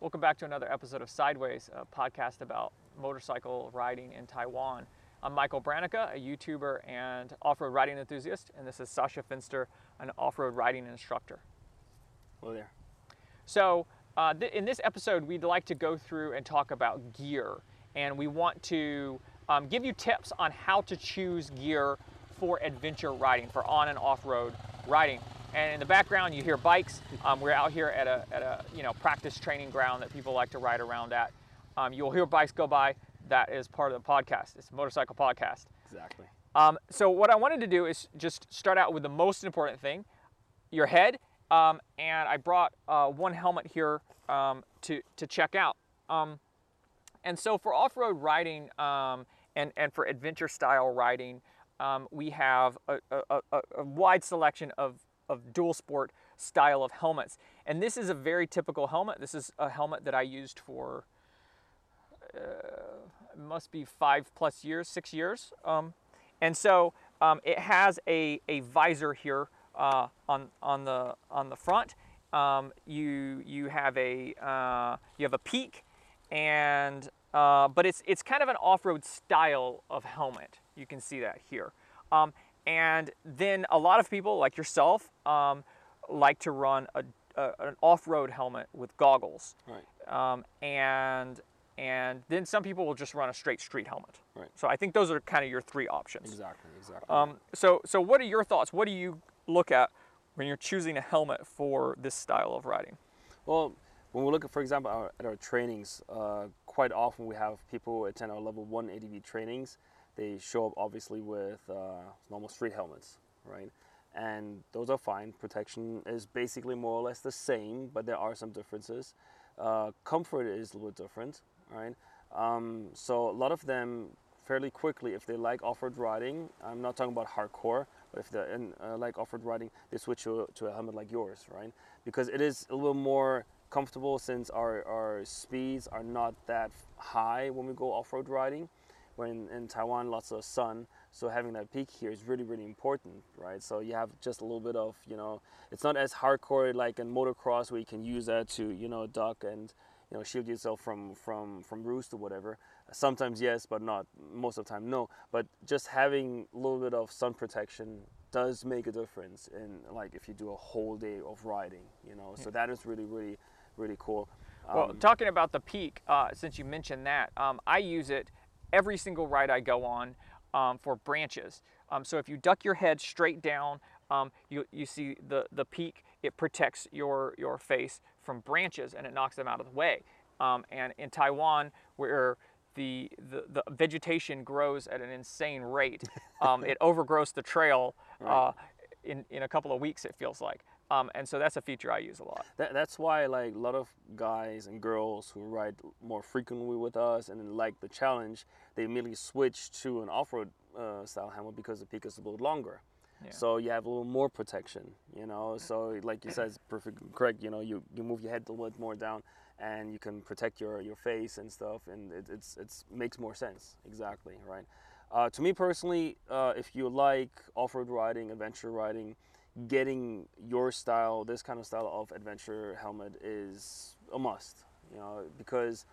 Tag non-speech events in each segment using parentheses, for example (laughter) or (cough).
Welcome back to another episode of Sideways, a podcast about motorcycle riding in Taiwan. I'm Michael Branica, a YouTuber and off-road riding enthusiast, and this is Sasha Finster, an off-road riding instructor. Hello there. So, uh, th- in this episode, we'd like to go through and talk about gear, and we want to um, give you tips on how to choose gear for adventure riding, for on and off-road riding. And in the background, you hear bikes. Um, we're out here at a, at a you know practice training ground that people like to ride around at. Um, you'll hear bikes go by. That is part of the podcast. It's a motorcycle podcast. Exactly. Um, so what I wanted to do is just start out with the most important thing, your head. Um, and I brought uh, one helmet here um, to, to check out. Um, and so for off-road riding um, and, and for adventure style riding, um, we have a, a, a, a wide selection of, of dual sport style of helmets. And this is a very typical helmet. This is a helmet that I used for uh, must be five plus years, six years. Um, and so um, it has a, a visor here uh, on, on, the, on the front. Um, you, you, have a, uh, you have a peak, and, uh, but it's, it's kind of an off-road style of helmet. You can see that here. Um, and then a lot of people like yourself um, like to run a, a, an off-road helmet with goggles. Right. Um, and and then some people will just run a straight street helmet. Right. So I think those are kind of your three options. Exactly. Exactly. Um, so so what are your thoughts? What do you look at when you're choosing a helmet for this style of riding? well, when we look at, for example, our, at our trainings, uh, quite often we have people attend our level one ADV trainings. They show up obviously with uh, normal street helmets, right? And those are fine. Protection is basically more or less the same, but there are some differences. Uh, comfort is a little bit different, right? Um, so a lot of them fairly quickly, if they like off-road riding, I'm not talking about hardcore, but if they uh, like off-road riding, they switch to, to a helmet like yours, right? Because it is a little more comfortable since our, our speeds are not that high when we go off-road riding. We're in, in Taiwan, lots of sun, so having that peak here is really, really important, right? So you have just a little bit of, you know, it's not as hardcore like in motocross where you can use that to, you know, duck and, you know, shield yourself from from from roost or whatever. Sometimes yes, but not most of the time no. But just having a little bit of sun protection does make a difference in like if you do a whole day of riding, you know. So that is really, really, really cool. Well, Um, talking about the peak, uh, since you mentioned that, um, I use it every single ride I go on um, for branches. Um, so if you duck your head straight down, um, you, you see the, the peak, it protects your, your face from branches and it knocks them out of the way. Um, and in Taiwan, where the, the, the vegetation grows at an insane rate, um, (laughs) it overgrows the trail uh, in, in a couple of weeks, it feels like. Um, and so that's a feature I use a lot. that, that's why like a lot of guys and girls who ride more frequently with us and like the challenge they immediately switch to an off-road uh, style helmet because the peak is a little longer. Yeah. so you have a little more protection you know? So like you said it's perfect correct you know you, you move your head a little bit more down and you can protect your, your face and stuff and it, it's it's makes more sense. Exactly right. Uh, to me personally uh, if you like off-road riding adventure riding getting your style, this kind of style of adventure helmet is a must, you know, because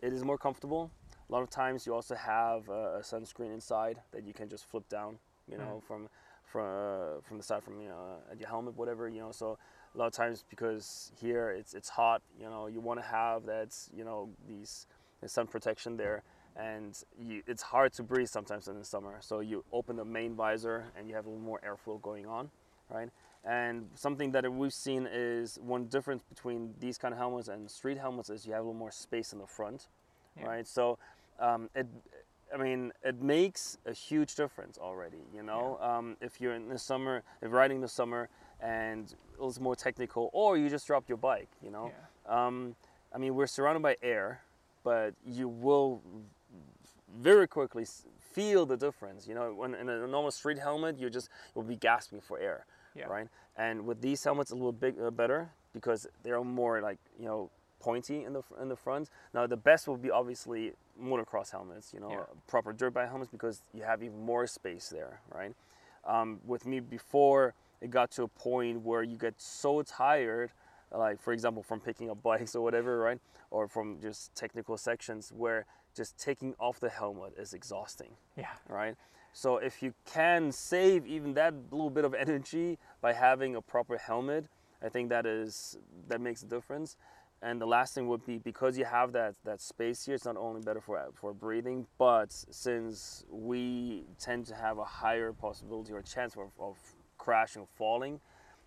it is more comfortable. A lot of times you also have a, sunscreen inside that you can just flip down, you know, from from uh, from the side from you know your helmet, whatever, you know. So a lot of times because here it's it's hot, you know, you want to have that, you know, these the sun protection there. And you, it's hard to breathe sometimes in the summer. So you open the main visor and you have a little more airflow going on right? And something that we've seen is one difference between these kind of helmets and street helmets is you have a little more space in the front, Yeah. right? So um, it, I mean, it makes a huge difference already. You know, um, if you're in the summer, if riding in the summer, and it's more technical, or you just dropped your bike. You know, um, I mean, we're surrounded by air, but you will very quickly feel the difference. You know, when in a normal street helmet, you just you'll be gasping for air, Yeah. right? And with these helmets, a little bit uh, better because they're more like you know pointy in the in the front. Now the best will be obviously motocross helmets. You know, Yeah. proper dirt bike helmets because you have even more space there, right? Um, with me before it got to a point where you get so tired, like for example from picking up (laughs) bikes or whatever, right, or from just technical sections where just taking off the helmet is exhausting, Yeah. right? So if you can save even that little bit of energy by having a proper helmet, I think that is that makes a difference. And the last thing would be because you have that that space here, it's not only better for for breathing, but since we tend to have a higher possibility or chance of, of crashing or falling,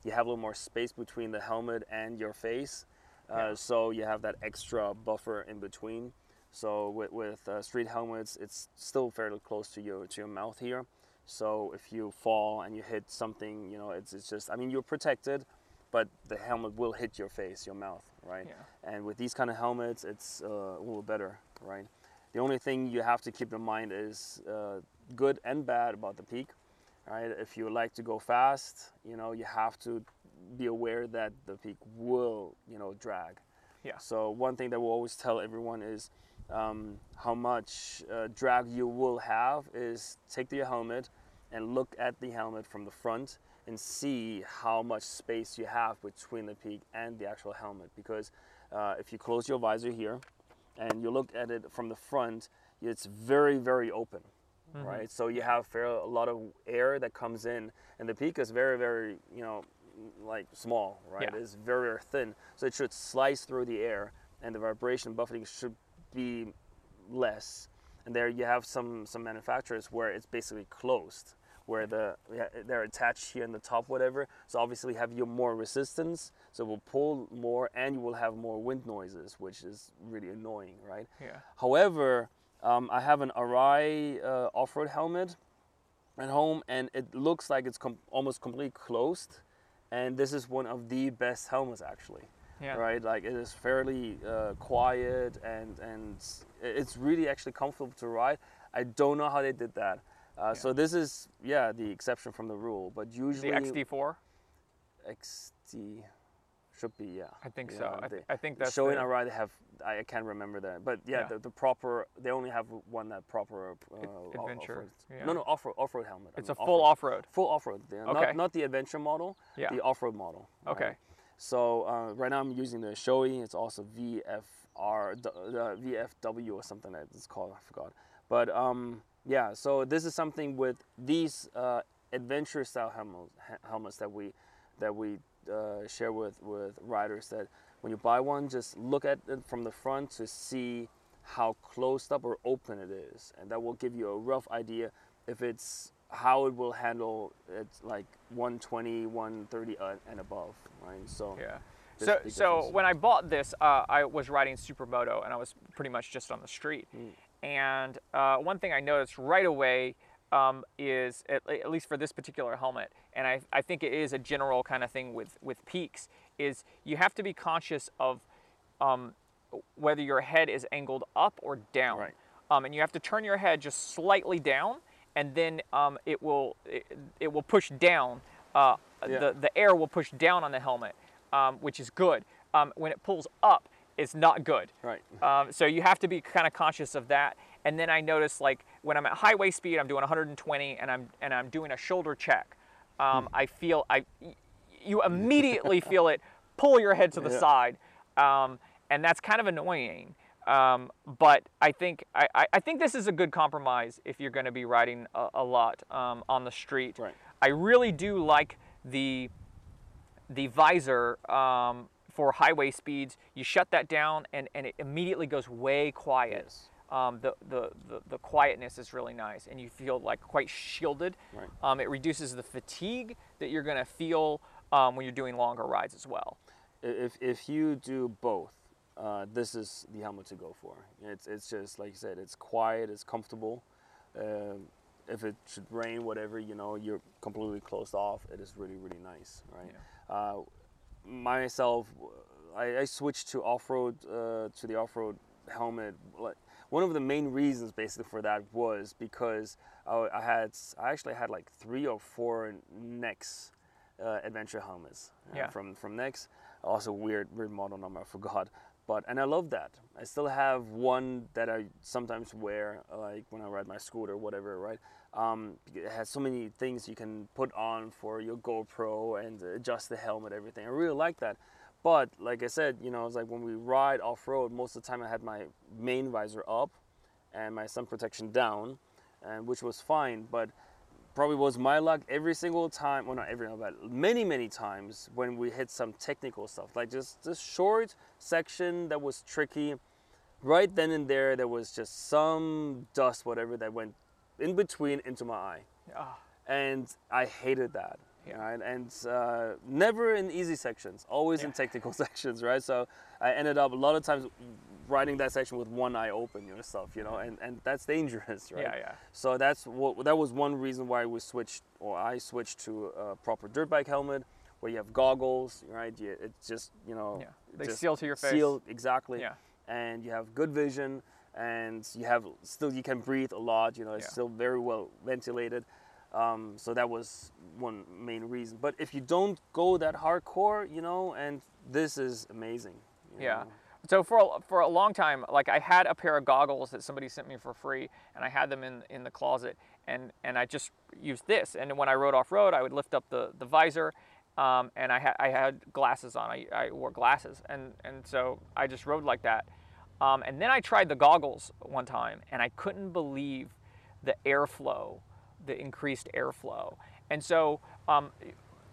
you have a little more space between the helmet and your face. Uh, Yeah. So you have that extra buffer in between. So with, with uh, street helmets, it's still fairly close to your to your mouth here. So if you fall and you hit something, you know, it's, it's just, I mean, you're protected, but the helmet will hit your face, your mouth, right? Yeah. And with these kind of helmets, it's uh, a little better, right? The only thing you have to keep in mind is uh, good and bad about the peak, right? If you like to go fast, you know, you have to be aware that the peak will, you know, drag. Yeah. So one thing that we'll always tell everyone is um, how much uh, drag you will have is take your helmet and look at the helmet from the front and see how much space you have between the peak and the actual helmet. Because uh, if you close your visor here and you look at it from the front, it's very, very open. Right, so you have fair, a lot of air that comes in, and the peak is very, very, you know, like small, right? Yeah. It's very, very thin, so it should slice through the air, and the vibration buffeting should be less. And there you have some some manufacturers where it's basically closed, where the they're attached here in the top, whatever. So obviously have you more resistance, so it will pull more, and you will have more wind noises, which is really annoying, right? Yeah. However, um, I have an Arai uh, off-road helmet at home, and it looks like it's com- almost completely closed. And this is one of the best helmets, actually. Yeah. Right, like it is fairly uh, quiet, and and it's really actually comfortable to ride. I don't know how they did that. Uh, So this is yeah the exception from the rule, but usually The usually XD4. XD should be yeah. I think Yeah, so. I, th- I think that's showing the, Arai they have I I can't remember that, but yeah, Yeah. The, the proper they only have one that proper uh, off- adventure, off-road. yeah. No, no, off-road off-road helmet. I it's mean, a full off-road. full off-road. Yeah, Okay. Not, not the adventure model. Yeah. The off-road model. right? So uh, right now I'm using the Shoei. It's also VFR, uh, VFW or something that it's called. I forgot. But um, yeah, so this is something with these uh, adventure style helmets, helmets that we that we uh, share with with riders. That when you buy one, just look at it from the front to see how closed up or open it is, and that will give you a rough idea if it's how it will handle it like 120 130 uh, and above right so Yeah. So, so when I bought this, uh, I was riding Supermoto, and I was pretty much just on the street. And uh, one thing I noticed right away um, is, at, at least for this particular helmet, and I, I think it is a general kind of thing with with peaks, is you have to be conscious of um, whether your head is angled up or down. Right. Um, and you have to turn your head just slightly down, and then um, it will it, it will push down. Uh, Yeah. The the air will push down on the helmet, um, which is good. Um, when it pulls up, it's not good. right Um, so you have to be kind of conscious of that. And then I notice like when I'm at highway speed, I'm doing 120, and I'm and I'm doing a shoulder check. Um, I feel I, you (laughs) immediately feel it pull your head to the Yeah. side, um, and that's kind of annoying. Um, but I think I, I- think this is a good compromise if you're going to be riding a, a lot um, on the street. Right. I really do like the the visor um, for highway speeds. You shut that down, and, and it immediately goes way quiet. Yes. Um, the, the, the, the quietness is really nice, and you feel like quite shielded. Right. Um, it reduces the fatigue that you're going to feel um, when you're doing longer rides as well. If if you do both uh, this is the helmet to go for. It's it's just like you said it's quiet it's comfortable. Um, if it should rain whatever you know you're completely closed off it is really really nice right? Uh, myself I, I switched to off-road uh, to the off-road helmet. One of the main reasons basically for that was because I, I had I actually had like three or four Nexx uh, adventure helmets uh, Yeah. from from Nexx. Also weird weird model number I forgot but and I love that. I still have one that I sometimes wear, like when I ride my scooter, or whatever, right? Um, it has so many things you can put on for your GoPro and adjust the helmet, everything. I really like that. But like I said, you know, it's like when we ride off road, most of the time I had my main visor up and my sun protection down, and which was fine. But probably was my luck every single time well not every but many many times when we hit some technical stuff like just this short section that was tricky. Right then and there there was just some dust whatever that went in between into my eye. Ah, and i hated that Yeah. right and uh, never in easy sections always in technical (laughs) sections right so i ended up a lot of times riding that section with one eye open you know stuff you know and, and that's dangerous right Yeah, yeah. so that's what that was one reason why we switched or I switched to a proper dirt bike helmet where you have goggles, right? You, it's just you know Yeah. They seal to your face. Seal exactly. Yeah. And you have good vision, and you have still you can breathe a lot. You know, it's Yeah. still very well ventilated. Um, so that was one main reason. But if you don't go that hardcore, you know, and this is amazing. Yeah. know. So for a, for a long time, like I had a pair of goggles that somebody sent me for free, and I had them in in the closet, and and I just used this. And when I rode off road, I would lift up the the visor, um, and I had I had glasses on. I, I wore glasses, and and so I just rode like that. Um, and then I tried the goggles one time, and I couldn't believe the airflow, the increased airflow. And so, um,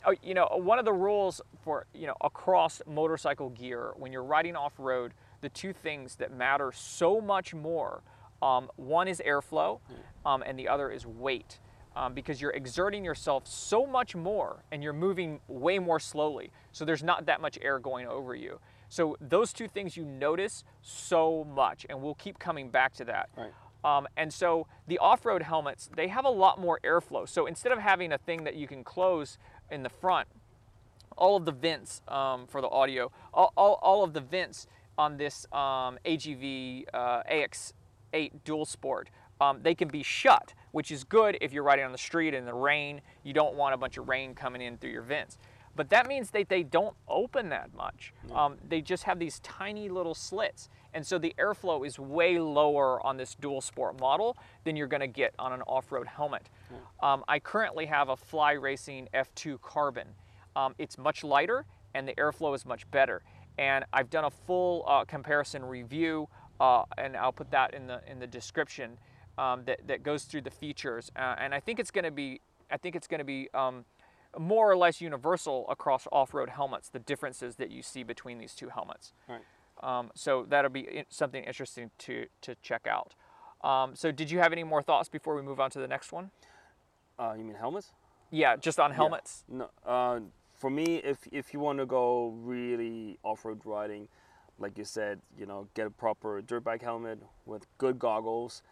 uh, you know, one of the rules for you know across motorcycle gear when you're riding off road, the two things that matter so much more, um, one is airflow, um, and the other is weight. Um, because you're exerting yourself so much more and you're moving way more slowly. So there's not that much air going over you. So those two things you notice so much, and we'll keep coming back to that. Right. Um, and so the off-road helmets, they have a lot more airflow. So instead of having a thing that you can close in the front, all of the vents um, for the audio, all, all, all of the vents on this um, AGV uh, AX8 Dual Sport, um, they can be shut, which is good if you're riding on the street in the rain. You don't want a bunch of rain coming in through your vents. But that means that they don't open that much. Um, they just have these tiny little slits. And so the airflow is way lower on this dual sport model than you're going to get on an off road helmet. Um, I currently have a Fly Racing F2 Carbon. Um, it's much lighter and the airflow is much better. And I've done a full uh, comparison review, uh, and I'll put that in the in the description um, that that goes through the features. Uh, and I think it's going to be I think it's going to be um, more or less universal across off-road helmets. The differences that you see between these two helmets. Right. Um, so that'll be something interesting to to check out. Um, so did you have any more thoughts before we move on to the next one? Uh, you mean helmets? Yeah, just on Yeah. helmets. No, uh, for me, if if you want to go really off-road riding, like you said, you know, get a proper dirt bike helmet with good goggles.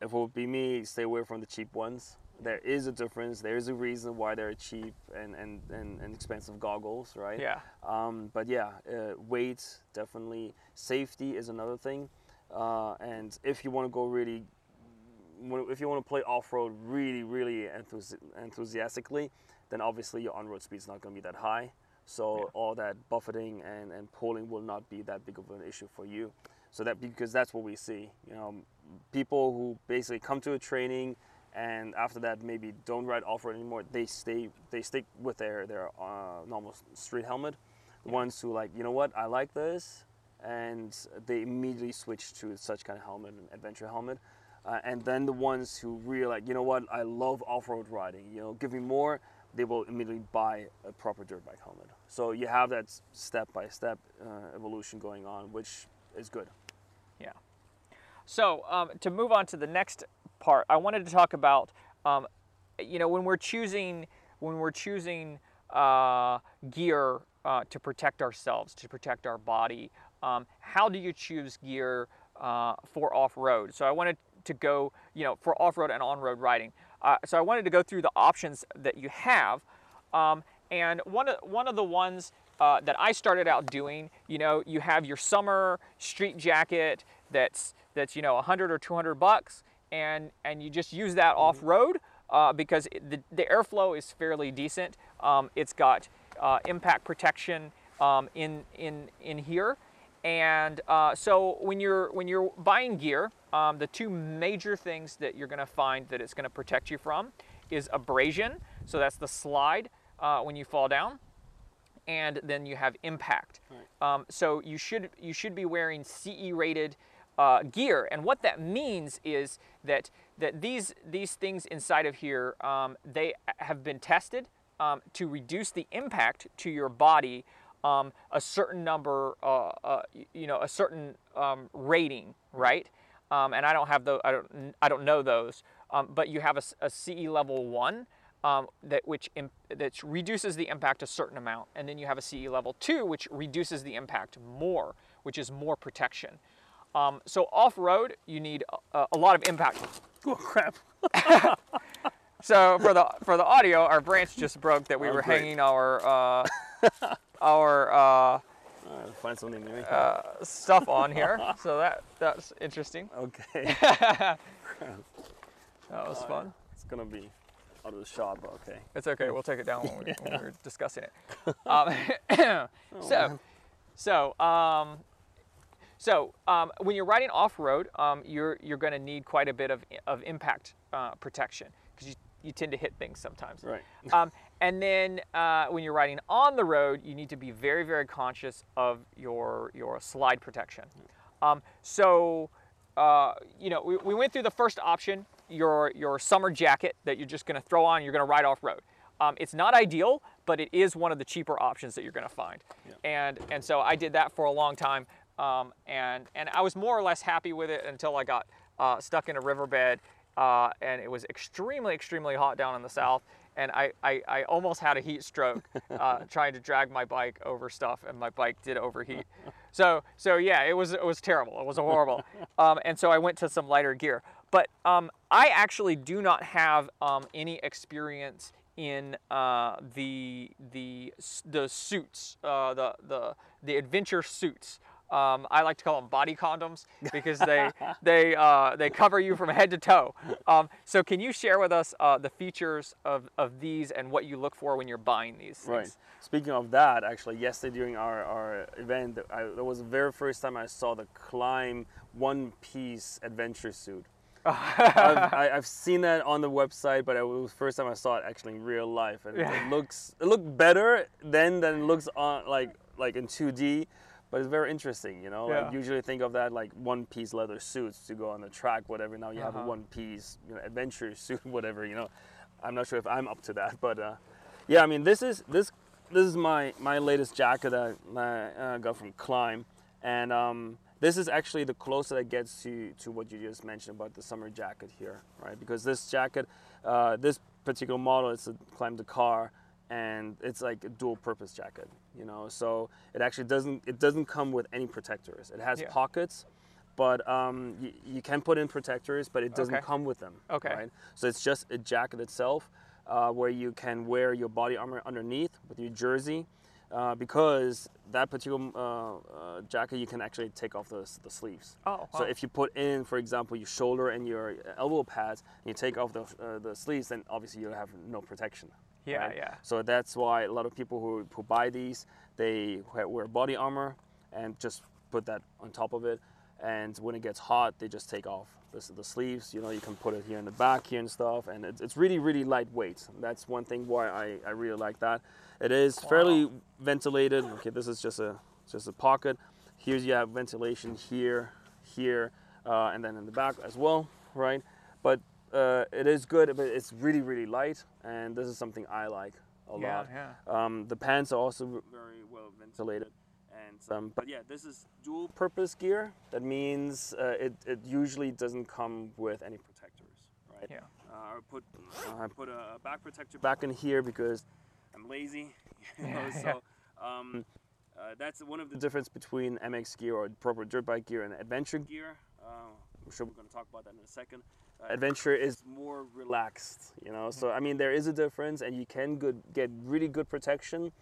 If it would be me, stay away from the cheap ones. There is a difference. There is a reason why they're cheap and and, and, and expensive goggles, right? Yeah. Um, but yeah, uh, weight definitely. Safety is another thing. Uh, and if you want to go really, if you want to play off road really, really enthusi- enthusiastically, then obviously your on road speed is not going to be that high. So Yeah. all that buffeting and, and pulling will not be that big of an issue for you. So that because that's what we see. You know, people who basically come to a training and after that maybe don't ride off road anymore. They stay they stick with their their uh, normal street helmet. The ones who like you know what I like this, and they immediately switch to such kind of helmet, an adventure helmet. Uh, and then the ones who really like, you know what, I love off-road riding. You know, give me more. They will immediately buy a proper dirt bike helmet. So you have that step-by-step uh, evolution going on, which is good. Yeah. So um, to move on to the next part, I wanted to talk about, um, you know, when we're choosing when we're choosing uh, gear uh, to protect ourselves, to protect our body. Um, how do you choose gear uh, for off-road? So I wanted to go, you know, for off-road and on-road riding. Uh, so I wanted to go through the options that you have. Um, and one of, one of the ones uh, that I started out doing, you know, you have your summer street jacket that's, that's you know, 100 or 200 bucks, and, and you just use that off road uh, because it, the, the airflow is fairly decent. Um, it's got uh, impact protection um, in, in, in here. and uh, so when you're when you're buying gear, um, the two major things that you're going to find that it's going to protect you from is abrasion. So that's the slide uh, when you fall down, and then you have impact. Right. Um, so you should you should be wearing CE rated uh, gear, and what that means is that that these these things inside of here um, they have been tested um, to reduce the impact to your body um, a certain number, uh, uh, you know, a certain um, rating, right? Um, and I don't have those. I don't. I don't know those. Um, but you have a, a CE level one um, that which that reduces the impact a certain amount, and then you have a CE level two which reduces the impact more, which is more protection. Um, so off road, you need a, a lot of impact. (laughs) Oh crap! (laughs) So for the for the audio, our branch just broke that we Oh, were great. hanging our uh, (laughs) our uh, I'll find something new. uh, stuff on here. So that that's interesting. okay, that was fun. it's gonna be out of the shot, but okay. It's okay. We'll take it down when, we, when we're discussing it. Um, (coughs) so, so, um, so um, when you're riding off road, um, you're you're going to need quite a bit of of impact uh, protection because you you tend to hit things sometimes. Right. (laughs) Um, and then uh, when you're riding on the road, you need to be very, very conscious of your your slide protection. Um, so, uh, you know, we, we went through the first option, your your summer jacket that you're just going to throw on. You're going to ride off road. Um, it's not ideal, but it is one of the cheaper options that you're going to find. Yeah. And and so I did that for a long time, um, and and I was more or less happy with it until I got uh, stuck in a riverbed uh, and it was extremely, extremely hot down in the south. And I, I, I almost had a heat stroke (laughs) uh, trying to drag my bike over stuff, and my bike did overheat. So, so yeah, it was it was terrible. It was horrible. (laughs) Um, and so I went to some lighter gear. But um, I actually do not have um, any experience in uh, the the the suits, uh, the the the adventure suits. Um, I like to call them body condoms (laughs) because they they uh, they cover you from head to toe. Um, so can you share with us uh, the features of, of these and what you look for when you're buying these things? Right. Speaking of that, actually, yesterday during our, our event, I, that was the very first time I saw the Klim one piece adventure suit. I've, (laughs) I, I've seen that on the website, but it was the first time I saw it actually in real life, and Yeah. it looks it looked better then than it looks on like like in 2D. But it's very interesting, you know. Yeah. Like usually think of that like one piece leather suits to go on the track, whatever. Now you have Uh-huh. a one piece you know, adventure (laughs) suit, whatever. You know, I'm not sure if I'm up to that, but uh, yeah, I mean this is this this is my my latest jacket that I uh, got from Klim, and um, this is actually the closest that gets to to what you just mentioned about the summer jacket here, right? Because this jacket, uh, this particular model, it's a Klim Dakar, and it's like a dual purpose jacket, you know. So it actually doesn't it doesn't come with any protectors. It has Yeah. pockets. But um, you, you can put in protectors, but it doesn't Okay. come with them. Okay. Right? So it's just a jacket itself, uh, where you can wear your body armor underneath with your jersey, uh, because that particular uh, uh, jacket you can actually take off the, the sleeves. Oh, So if you put in, for example, your shoulder and your elbow pads, and you take off the, uh, the sleeves, then obviously you'll have no protection. Yeah, right? yeah. So that's why a lot of people who, who buy these, they wear- body armor and just put that on top of it. And when it gets hot, they just take off the, the sleeves. You know, you can put it here in the back here and stuff. And it's, it's really, really lightweight. That's one thing why I, I really like that. It is fairly ventilated. Okay, this is just a just a pocket. Here's you have ventilation here, here, uh, and then in the back as well, right? Uh, it is good, but it's really, really light, and this is something I like a Yeah, lot. yeah. Um, the pants are also very well ventilated, and um, but yeah, this is dual purpose gear. That means uh, it, it usually doesn't come with any protectors, right? Yeah. Uh, I put uh, I put a back protector back in here because I'm lazy, (laughs) you know. Yeah, so um, uh, that's one of the difference between MX gear or proper dirt bike gear and adventure gear. Uh, I'm sure we're going to talk about that in a second. Adventure is more relaxed, you know. So I mean, there is a difference, and you can good, get really good protection,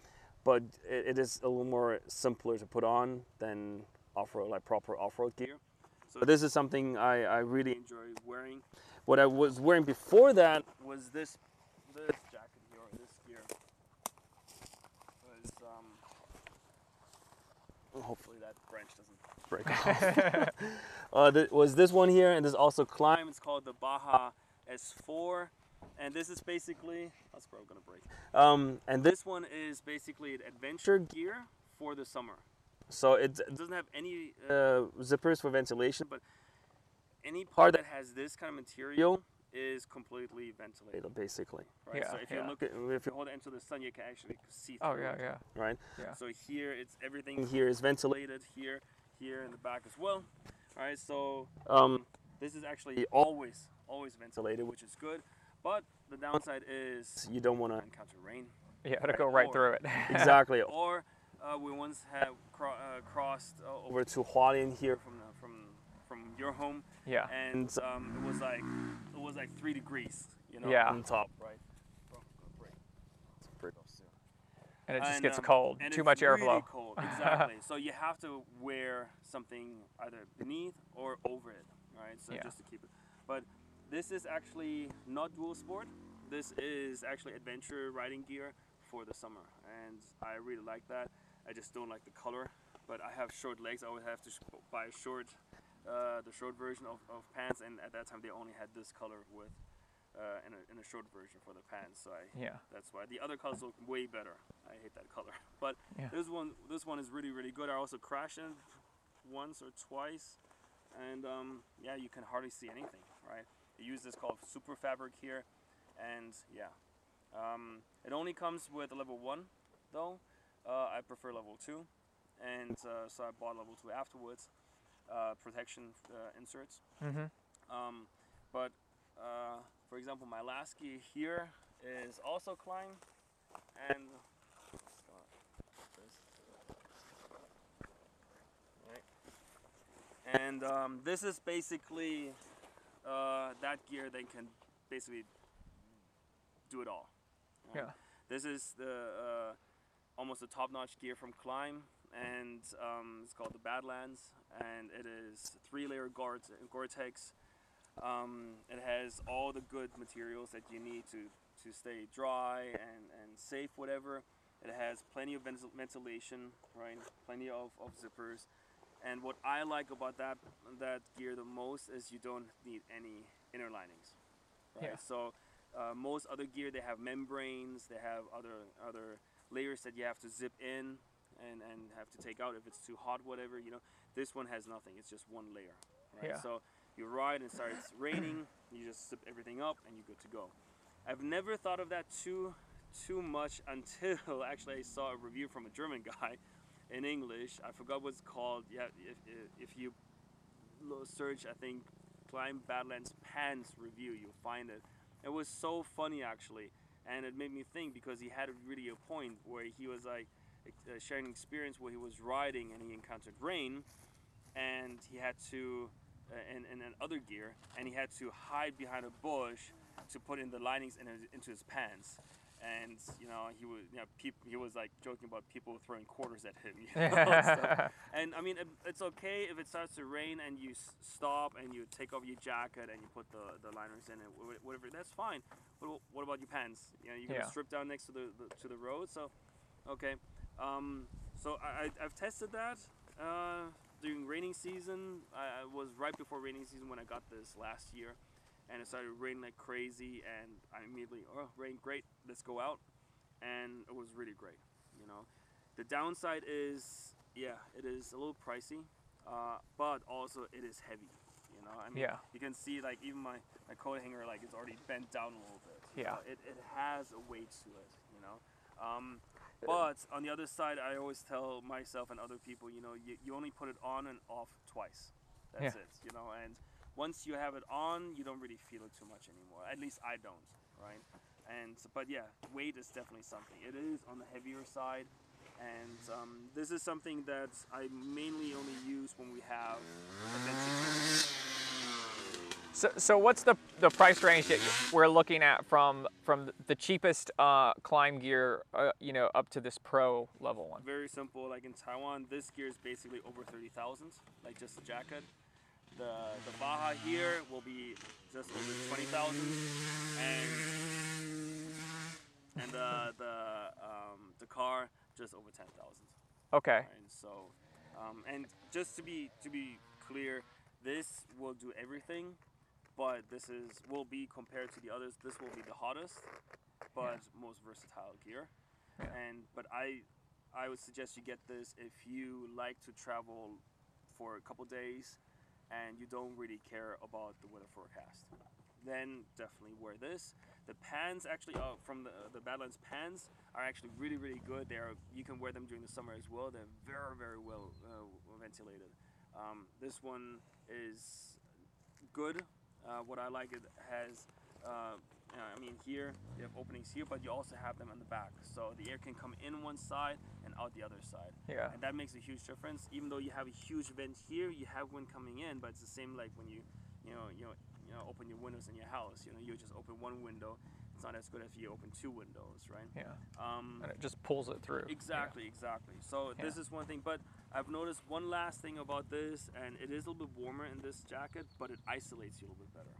but it, it is a little more simpler to put on than off-road, like proper off-road gear. So this is something I, I really enjoy wearing. What I was wearing before that was this this jacket here this gear. Was um, hopefully that branch doesn't break off. (laughs) uh, th- was this one here, and there's also Klim. It's called the Baja S4, and this is basically that's probably gonna break. Um, and this one is basically an adventure gear for the summer. So it, doesn't have any uh, zippers for ventilation, but any part that has this kind of material is completely ventilated, basically. Right. Yeah, so if yeah. you look at, if you hold it into the sun, you can actually see. Through Oh yeah, yeah. right? Yeah. So here it's everything here is ventilated here, here in the back as well. All right, so um, this is actually always always ventilated, which is good. But the downside is you don't want to encounter rain. (laughs) Yeah, it'll go right Or- through it. (laughs) exactly. Or uh, we once have cro- uh, crossed uh, over to Hualien here from the, from from your home, yeah. and um, it was like it was like three degrees, you know, Yeah. on top, right? Bro, gonna break. It's gonna break off soon. And it just And, gets um, cold. Too much really airflow. cold, (laughs) exactly. so you have to wear something either beneath or over it, right? So Yeah. just to keep it. But this is actually not dual sport. This is actually adventure riding gear for the summer, and I really like that. I just don't like the color, but I have short legs. I would have to sh- buy a short, uh, the short version of, of pants, and at that time they only had this color with. Uh, in, a, in a short version for the pants, so I Yeah. that's why the other colors look way better. I hate that color, (laughs) but Yeah. this one this one is really really good. I also crashed it once or twice, and um, yeah, you can hardly see anything. Right? I use this called Super Fabric here, and yeah, um, it only comes with a level one, though. Uh, I prefer level two, and uh, so I bought level two afterwards. Uh, protection uh, inserts. Mm-hmm. Um, but uh, for example, my last ski here is also Klim, and Right. and um, this is basically uh, that gear that can basically do it all. right? Yeah. This is the uh, almost a top-notch gear from Klim, and um, it's called the Badlands, and it is three-layer Gore- Gore-Tex. Um, it has all the good materials that you need to, to stay dry and, and safe, whatever. It has plenty of ventilation, right? Plenty of, of zippers. And what I like about that that gear the most is you don't need any inner linings, right? Yeah. So uh, most other gear they have membranes, they have other other layers that you have to zip in and, and have to take out if it's too hot, whatever. You know, this one has nothing. It's just one layer, right? Yeah. So you ride and it starts (clears throat) raining, you just zip everything up and you're good to go. I've never thought of that too too much until (laughs) actually I saw a review from a German guy in English. I forgot what's called. Yeah, if, if, you search, I think Klim Badlands Pants review, you'll find it. It was so funny actually, and it made me think because he had really a point where he was like uh, sharing experience where he was riding and he encountered rain, and he had to uh, in, in other gear, and he had to hide behind a bush to put in the linings in his, into his pants. And you know he was, you know, peop, he was like joking about people throwing quarters at him. (laughs) You know, and stuff. (laughs) And I mean, it, it's okay if it starts to rain and you s- stop and you take off your jacket and you put the, the liners in it, whatever. That's fine. But what about your pants? You know, you're gonna Yeah. strip down next to the, the to the road. So, okay. Um, so I, I I've tested that uh, during raining season. I, I was right before raining season when I got this last year, and it started raining like crazy. And I immediately, oh, rain, great. Let's go out. And it was really great. You know, the downside is yeah, it is a little pricey, uh, but also it is heavy. You know, I mean, Yeah. you can see like even my, my coat hanger like it's already bent down a little bit. Yeah. know, it, it has a weight to it. You know, um, but on the other side, I always tell myself and other people, you know, you, you only put it on and off twice. That's Yeah. it. You know, and once you have it on, you don't really feel it too much anymore. At least I don't, right? And but yeah, weight is definitely something. It is on the heavier side, and um, this is something that I mainly only use when we have. So, so what's the, the price range that we're looking at from from the cheapest uh, Klim gear, uh, you know, up to this pro level one? Very simple. Like in Taiwan, this gear is basically over thirty thousand, like just a jacket. The the Baja here will be just over twenty thousand, and and the the um, the car just over ten thousand. Okay. And so, Um, and just to be to be clear, this will do everything, but this is will be compared to the others. This will be the hottest, but most versatile gear. Yeah. And but I I would suggest you get this if you like to travel for a couple days and you don't really care about the weather forecast. Then definitely wear this. The pants actually uh, from the the Badlands pants are actually really really good. They are you can wear them during the summer as well. They're very very well uh, ventilated. Um, this one is good. Uh, what I like it has. Uh, I mean here you have openings here, but you also have them on the back, so the air can come in one side and out the other side, Yeah. and that makes a huge difference. Even though you have a huge vent here, you have wind coming in, but it's the same like when you, you know, you know, you know, open your windows in your house. You know, you just open one window. It's not as good as if you open two windows, right? Yeah. Um, And it just pulls it through. Yeah. Exactly, exactly. So this is one thing, but I've noticed one last thing about this, and it is a little bit warmer in this jacket, but it isolates you a little bit better.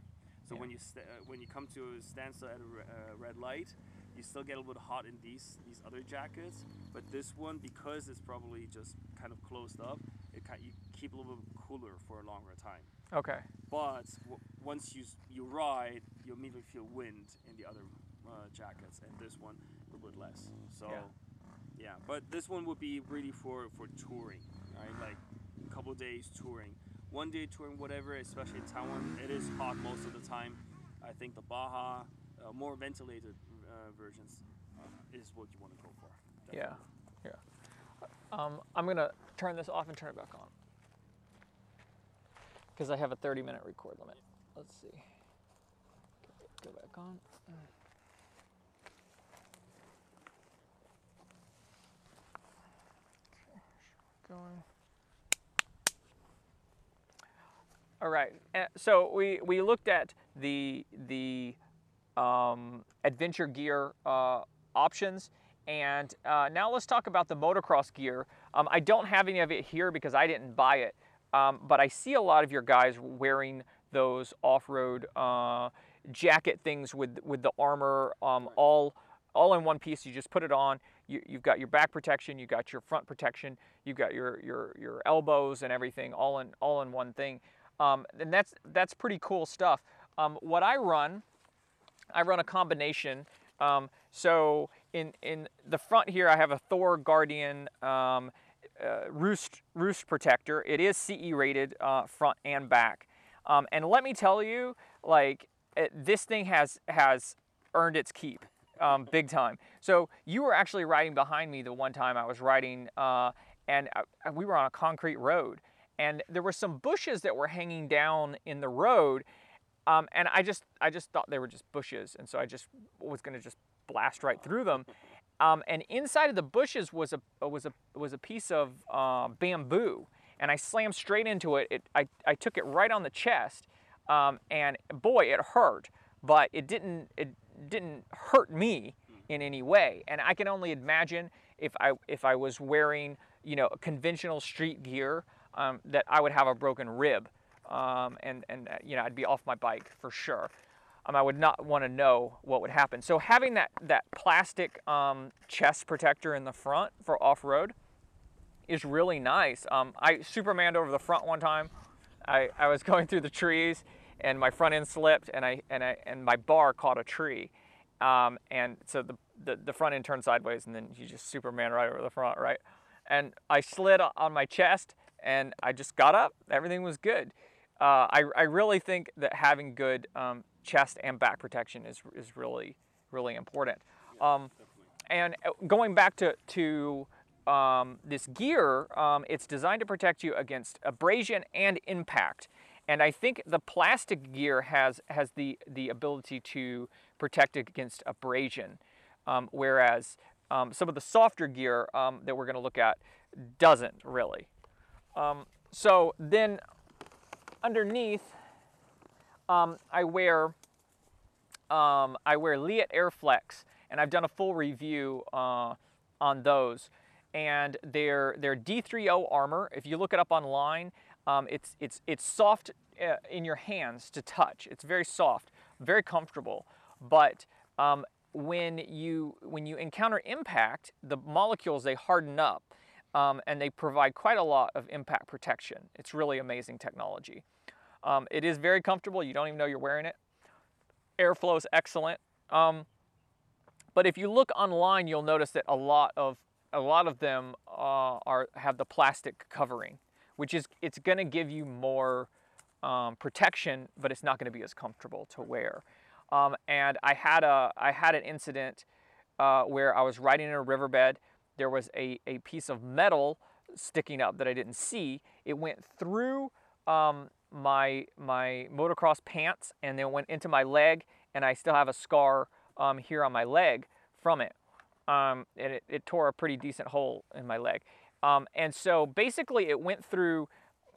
So Yeah. when you uh, when you come to a standstill at a re- uh, red light, you still get a little bit hot in these these other jackets, but this one because it's probably just kind of closed up, it kind you keep a little bit cooler for a longer time. Okay. But w- once you you ride, you immediately feel wind in the other uh, jackets, and this one a little bit less. So, Yeah. yeah. But this one would be really for for touring, right? Like a couple days touring, one day touring, whatever. Especially in Taiwan, it is hot most of the time. I think the Baja, uh, more ventilated uh, versions, uh, is what you want to go for. Yeah. Yeah. Um, I'm gonna turn this off and turn it back on because I have a 30 minute record limit. Let's see. Go back on. Okay, Going. All right. uh, So we we looked at the the um, adventure gear uh, options. And uh, now let's talk about the motocross gear. Um, I don't have any of it here because I didn't buy it, um, but I see a lot of your guys wearing those off-road uh, jacket things with with the armor um, all all in one piece. You just put it on. You, you've got your back protection. You've got your front protection. You've got your your your elbows and everything all in all in one thing. Um, and that's that's pretty cool stuff. Um, what I run I run a combination. Um, so in in the front here, I have a Thor Guardian um, uh, roost roost protector. It is CE rated uh, front and back. Um, and let me tell you, like it, this thing has has earned its keep, um, big time. So you were actually riding behind me the one time I was riding, uh, and I, we were on a concrete road, and there were some bushes that were hanging down in the road, um, and I just I just thought they were just bushes, and so I just was gonna just blast right through them. Um, and inside of the bushes was a was a was a piece of uh, bamboo, and I slammed straight into it. it I, I took it right on the chest, um, and boy, it hurt, but it didn't it didn't hurt me in any way. And I can only imagine if I if I was wearing you know conventional street gear um, that I would have a broken rib um, and and uh, you know I'd be off my bike for sure. Um, I would not want to know what would happen. So having that that plastic um, chest protector in the front for off road is really nice. Um, I Supermaned over the front one time. I, I was (laughs) going through the trees and my front end slipped and I and I and my bar caught a tree. Um, and so the, the the front end turned sideways and then you just Superman right over the front, right? And I slid on my chest and I just got up. Everything was good. Uh, I, I really think that having good um, chest and back protection is, is really, really important. Um, and uh, going back to, to um, this gear, um, it's designed to protect you against abrasion and impact. And I think the plastic gear has, has the, the ability to protect against abrasion, um, whereas um, some of the softer gear um, that we're going to look at doesn't really. Um, so then underneath, um, I wear um, I wear Leatt Airflex, and I've done a full review uh, on those. And they're they're D3O armor. If you look it up online, um, it's it's it's soft uh, in your hands to touch. It's very soft, very comfortable. But um, when you when you encounter impact, the molecules they harden up. um, and they provide quite a lot of impact protection. It's really amazing technology. Um, it is very comfortable. You don't even know you're wearing it. Airflow is excellent. Um, but if you look online, you'll notice that a lot of a lot of them uh, are have the plastic covering, which is it's going to give you more um, protection, but it's not going to be as comfortable to wear. Um, and I had a I had an incident uh, where I was riding in a riverbed. There was a, a piece of metal sticking up that I didn't see. It went through um, my my motocross pants and then went into my leg, and I still have a scar um, here on my leg from it. Um, and it, it, tore a pretty decent hole in my leg. Um, and so basically, it went through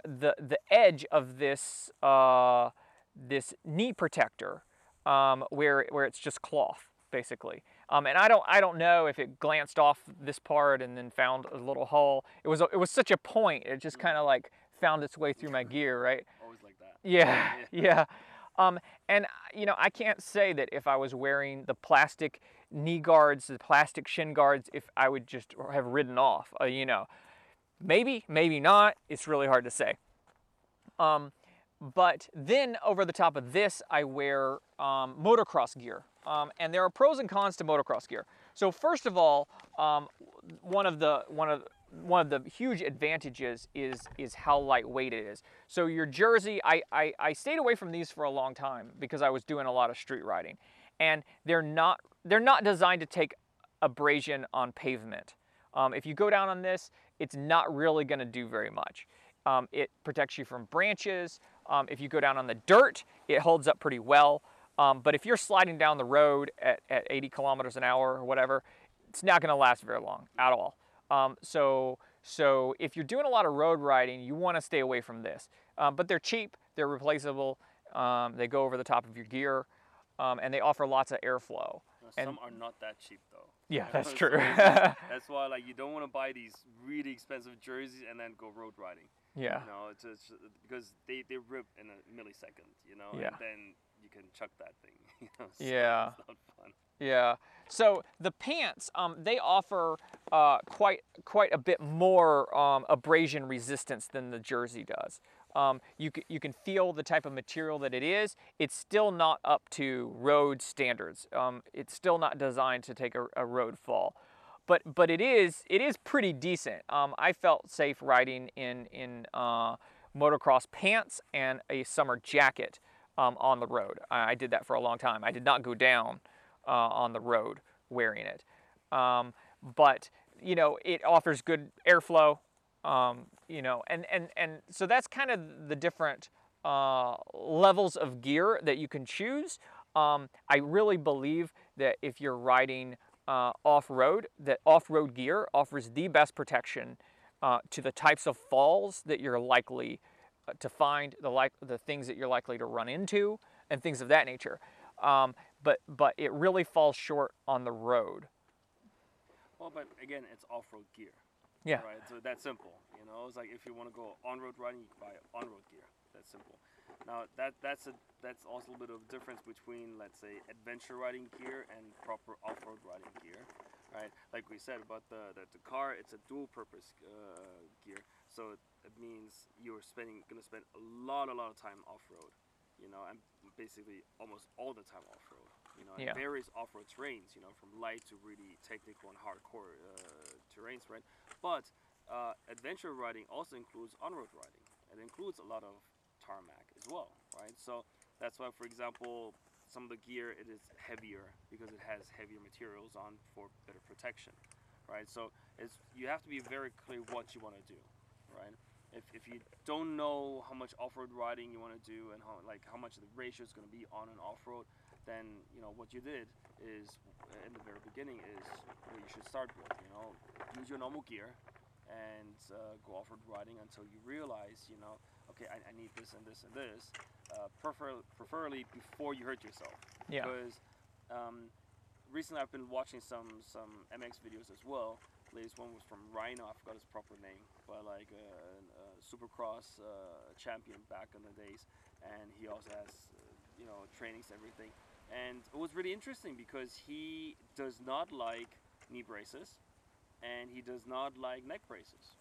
the the edge of this uh, this knee protector, um, where where it's just cloth basically. Um, and I don't I don't know if it glanced off this part and then found a little hole. It was it was such a point. It just kind of like found its way through my gear, right? Always like that. Yeah, yeah. Um, and you know, I can't say that if I was wearing the plastic knee guards, the plastic shin guards, if I would just have ridden off. Uh, you know, maybe, maybe not. It's really hard to say. Um, but then over the top of this, I wear um, motocross gear. Um, and there are pros and cons to motocross gear. So first of all, um, one of the one of one of the huge advantages is is how lightweight it is. So your jersey, I, I, I stayed away from these for a long time because I was doing a lot of street riding, and they're not they're not designed to take abrasion on pavement. Um, if you go down on this, it's not really going to do very much. Um, it protects you from branches. Um, if you go down on the dirt, it holds up pretty well. Um, but if you're sliding down the road at, at 80 kilometers an hour or whatever, it's not going to last very long at all. Um, so, so if you're doing a lot of road riding, you want to stay away from this. Um, but they're cheap, they're replaceable, um, they go over the top of your gear, um, and they offer lots of airflow. And some are not that cheap though. Yeah, (laughs) that's true. (laughs) that's why like you don't want to buy these really expensive jerseys and then go road riding. Yeah. You know, it's, it's because they, they rip in a millisecond, you know, yeah. and then you can chuck that thing. (laughs) You know, so yeah. It's not fun. Yeah. So the pants, um, they offer uh, quite quite a bit more um, abrasion resistance than the jersey does. Um, you, you can feel the type of material that it is. It's still not up to road standards. Um, it's still not designed to take a, a, road fall. But, but it is it is pretty decent. Um, I felt safe riding in in uh, motocross pants and a summer jacket um, on the road. I, I, did that for a long time. I did not go down uh, on the road wearing it. Um, but you know, it offers good airflow. Um, you know, and and and so that's kind of the different uh, levels of gear that you can choose. Um, I really believe that if you're riding uh, off-road, that off-road gear offers the best protection uh, to the types of falls that you're likely uh, to find, the like the things that you're likely to run into, and things of that nature. Um, but but it really falls short on the road. Well, but again, it's off-road gear. Yeah. Right. So that's simple. You know, it's like if you want to go on-road riding, you buy on-road gear. That's simple. Now that that's a that's also a little bit of difference between let's say adventure riding gear and proper off-road riding gear, right? Like we said about the the, the car, it's a dual-purpose uh, gear, so it means you're spending gonna spend a lot a lot of time off-road, you know, and basically almost all the time off-road, you know, yeah. various off-road terrains, you know, from light to really technical and hardcore uh, terrains, right? But uh, adventure riding also includes on-road riding. It includes a lot of tarmac as well, right? So that's why, for example, some of the gear it is heavier because it has heavier materials on for better protection, right? So it's you have to be very clear what you want to do, right? If, if you don't know how much off-road riding you want to do and how like how much the ratio is going to be on and off-road, then you know what you did is in the very beginning is what you should start with. You know, use your normal gear and uh, go off-road riding until you realize, you know, okay, I, I need this and this and this, uh, prefer, preferably before you hurt yourself. Yeah. Because um, recently I've been watching some some MX videos as well. Latest one was from Rhino, I forgot his proper name, but like a, a Supercross uh, champion back in the days, and he also has uh, you know trainings everything, and it was really interesting because he does not like knee braces and he does not like neck braces,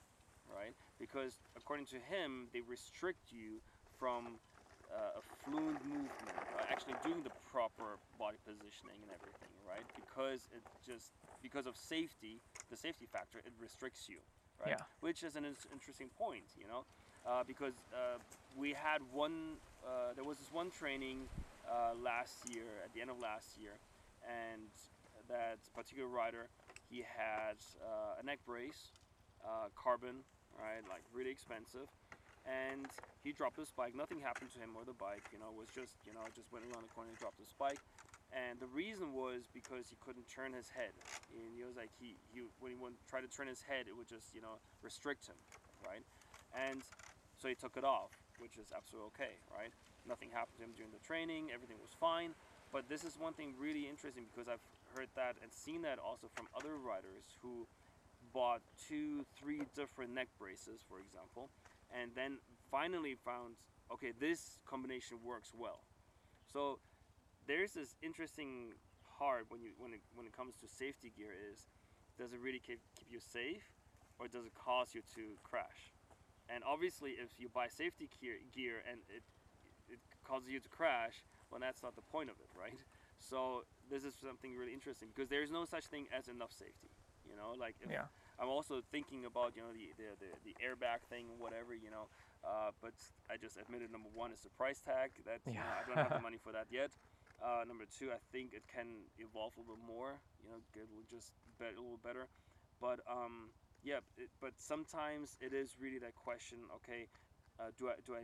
right? Because according to him, they restrict you from uh, a fluent movement, uh, actually doing the proper body positioning and everything, right? Because it just because of safety, the safety factor, it restricts you, right? Yeah. Which is an in- interesting point, you know, uh, because uh, we had one, uh, there was this one training uh, last year, at the end of last year, and that particular rider, he had uh, a neck brace, uh, carbon, right, like really expensive, and he dropped his bike. Nothing happened to him or the bike, you know, was just, you know, just went around the corner and dropped his bike. And the reason was because he couldn't turn his head. And he was like, he, he when he went, tried to turn his head, it would just, you know, restrict him, right? And so he took it off, which is absolutely okay, right? Nothing happened to him during the training, everything was fine. But this is one thing really interesting because I've heard that and seen that also from other riders who bought two, three different neck braces, for example, and then finally found, okay, this combination works well. So there's this interesting part when you when it when it comes to safety gear is, does it really keep keep you safe, or does it cause you to crash? And obviously, if you buy safety gear, gear and it it causes you to crash, well, that's not the point of it, right? (laughs) So this is something really interesting because there is no such thing as enough safety. You know, like Yeah. I'm also thinking about you know the the, the, the airbag thing, whatever you know. Uh, but I just admitted number one is the price tag. That you know, Yeah. I don't have the (laughs) money for that yet. Uh, number two, I think it can evolve a little more. You know, get just bet a little better. But um, yeah, it, but sometimes it is really that question. Okay, uh, do I do I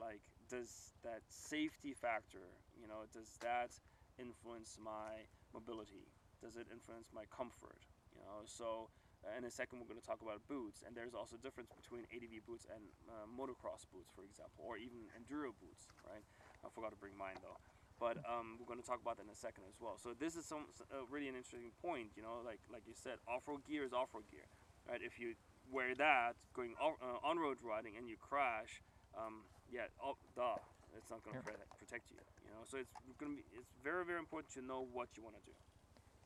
like does that safety factor? You know, does that influence my mobility? Does it influence my comfort? You know, so uh, in a second we're going to talk about boots, and there's also a difference between ADV boots and uh, motocross boots, for example, or even enduro boots, right? I forgot to bring mine though, but um, we're going to talk about that in a second as well. So this is some uh, really an interesting point, you know, like like you said, off-road gear is off-road gear, right? If you wear that going uh, on-road riding and you crash, um, yeah, oh, duh, it's not going to Yeah. protect you, you know. So it's going to be it's very very important to know what you want to do.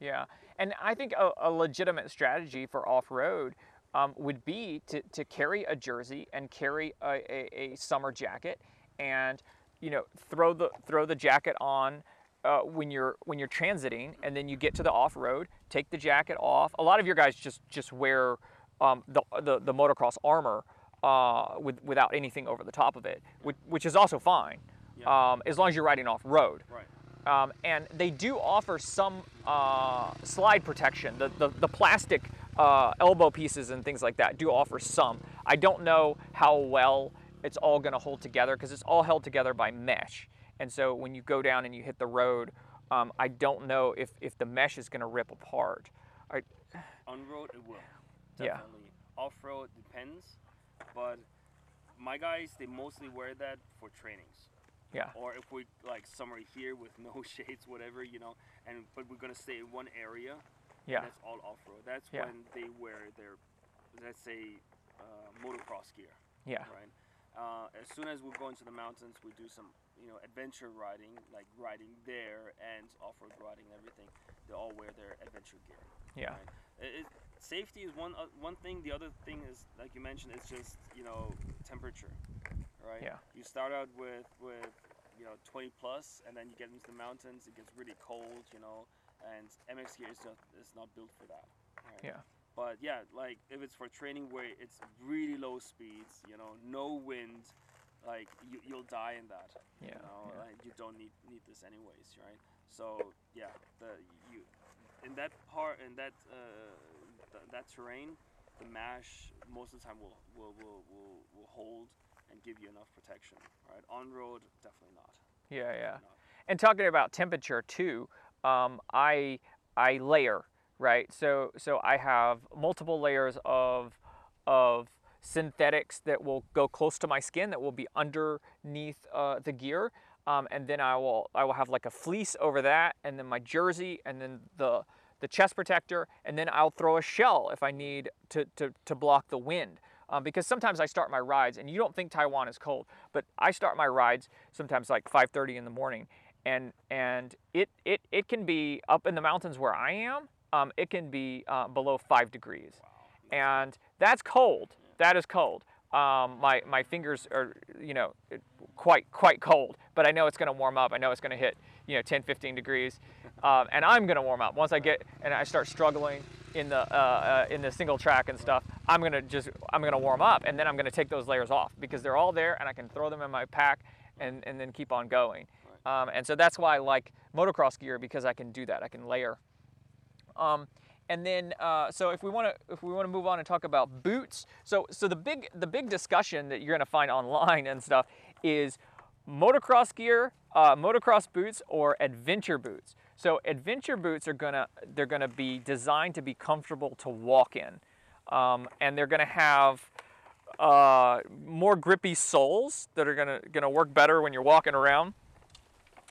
Yeah, and I think a, a legitimate strategy for off-road um, would be to, to carry a jersey and carry a, a, a summer jacket, and you know throw the throw the jacket on uh, when you're when you're transiting, and then you get to the off-road, take the jacket off. A lot of your guys just just wear um, the, the the motocross armor uh, with without anything over the top of it, which, which is also fine, Yeah. um, as long as you're riding off-road. Right. Um, and they do offer some uh, slide protection. The, the, the plastic uh, elbow pieces and things like that do offer some. I don't know how well it's all going to hold together because it's all held together by mesh. And so when you go down and you hit the road, um, I don't know if, if the mesh is going to rip apart. I, On road, it will. Yeah. Off road depends, but my guys they mostly wear that for trainings. yeah, Or if we like summer here with no (laughs) shades, whatever you know, and but we're gonna stay in one area. yeah, That's all off road. That's Yeah. when they wear their, let's say, uh, motocross gear. yeah, Right. Uh, as soon as we go into the mountains, we do some, you know, adventure riding, like riding there and off-road riding and everything. They all wear their adventure gear. yeah, Right. It, safety is one uh, one thing. The other thing is, like you mentioned, it's just you know temperature, right? Yeah. You start out with with you know 20 plus, and then you get into the mountains. It gets really cold, you know, and MX gear is not is not built for that. Right? yeah, But yeah, like if it's for training where it's really low speeds, you know, no wind, like you, you'll die in that. Yeah, You know, yeah. like you don't need need this anyways, right? So yeah, the you in that part in that uh, th- that terrain, the mash most of the time will will, will will will hold and give you enough protection, right? On road, definitely not. yeah, yeah. Not. And talking about temperature too, um, I I layer right. So so I have multiple layers of of synthetics that will go close to my skin that will be underneath uh, the gear, um, and then I will I will have like a fleece over that, and then my jersey, and then the the chest protector, and then I'll throw a shell if I need to to, to block the wind. Um, because sometimes I start my rides, and you don't think Taiwan is cold, but I start my rides sometimes like 5:30 in the morning, and and it it it can be up in the mountains where I am, um, it can be uh, below five degrees, and that's cold. That is cold. Um, my my fingers are you know quite quite cold, but I know it's going to warm up. I know it's going to hit you know 10, 15 degrees, um, and I'm going to warm up once I get and I start struggling in the uh, uh, in the single track and stuff. I'm gonna just I'm gonna warm up, and then I'm gonna take those layers off because they're all there, and I can throw them in my pack, and and then keep on going. Um, and so that's why I like motocross gear because I can do that. I can layer. Um, and then, uh, so if we want to, if we want to move on and talk about boots, so so the big the big discussion that you're going to find (laughs) online and stuff is motocross gear, uh, motocross boots, or adventure boots. So adventure boots are gonna they're gonna be designed to be comfortable to walk in, um, and they're gonna have uh, more grippy soles that are gonna gonna work better when you're walking around.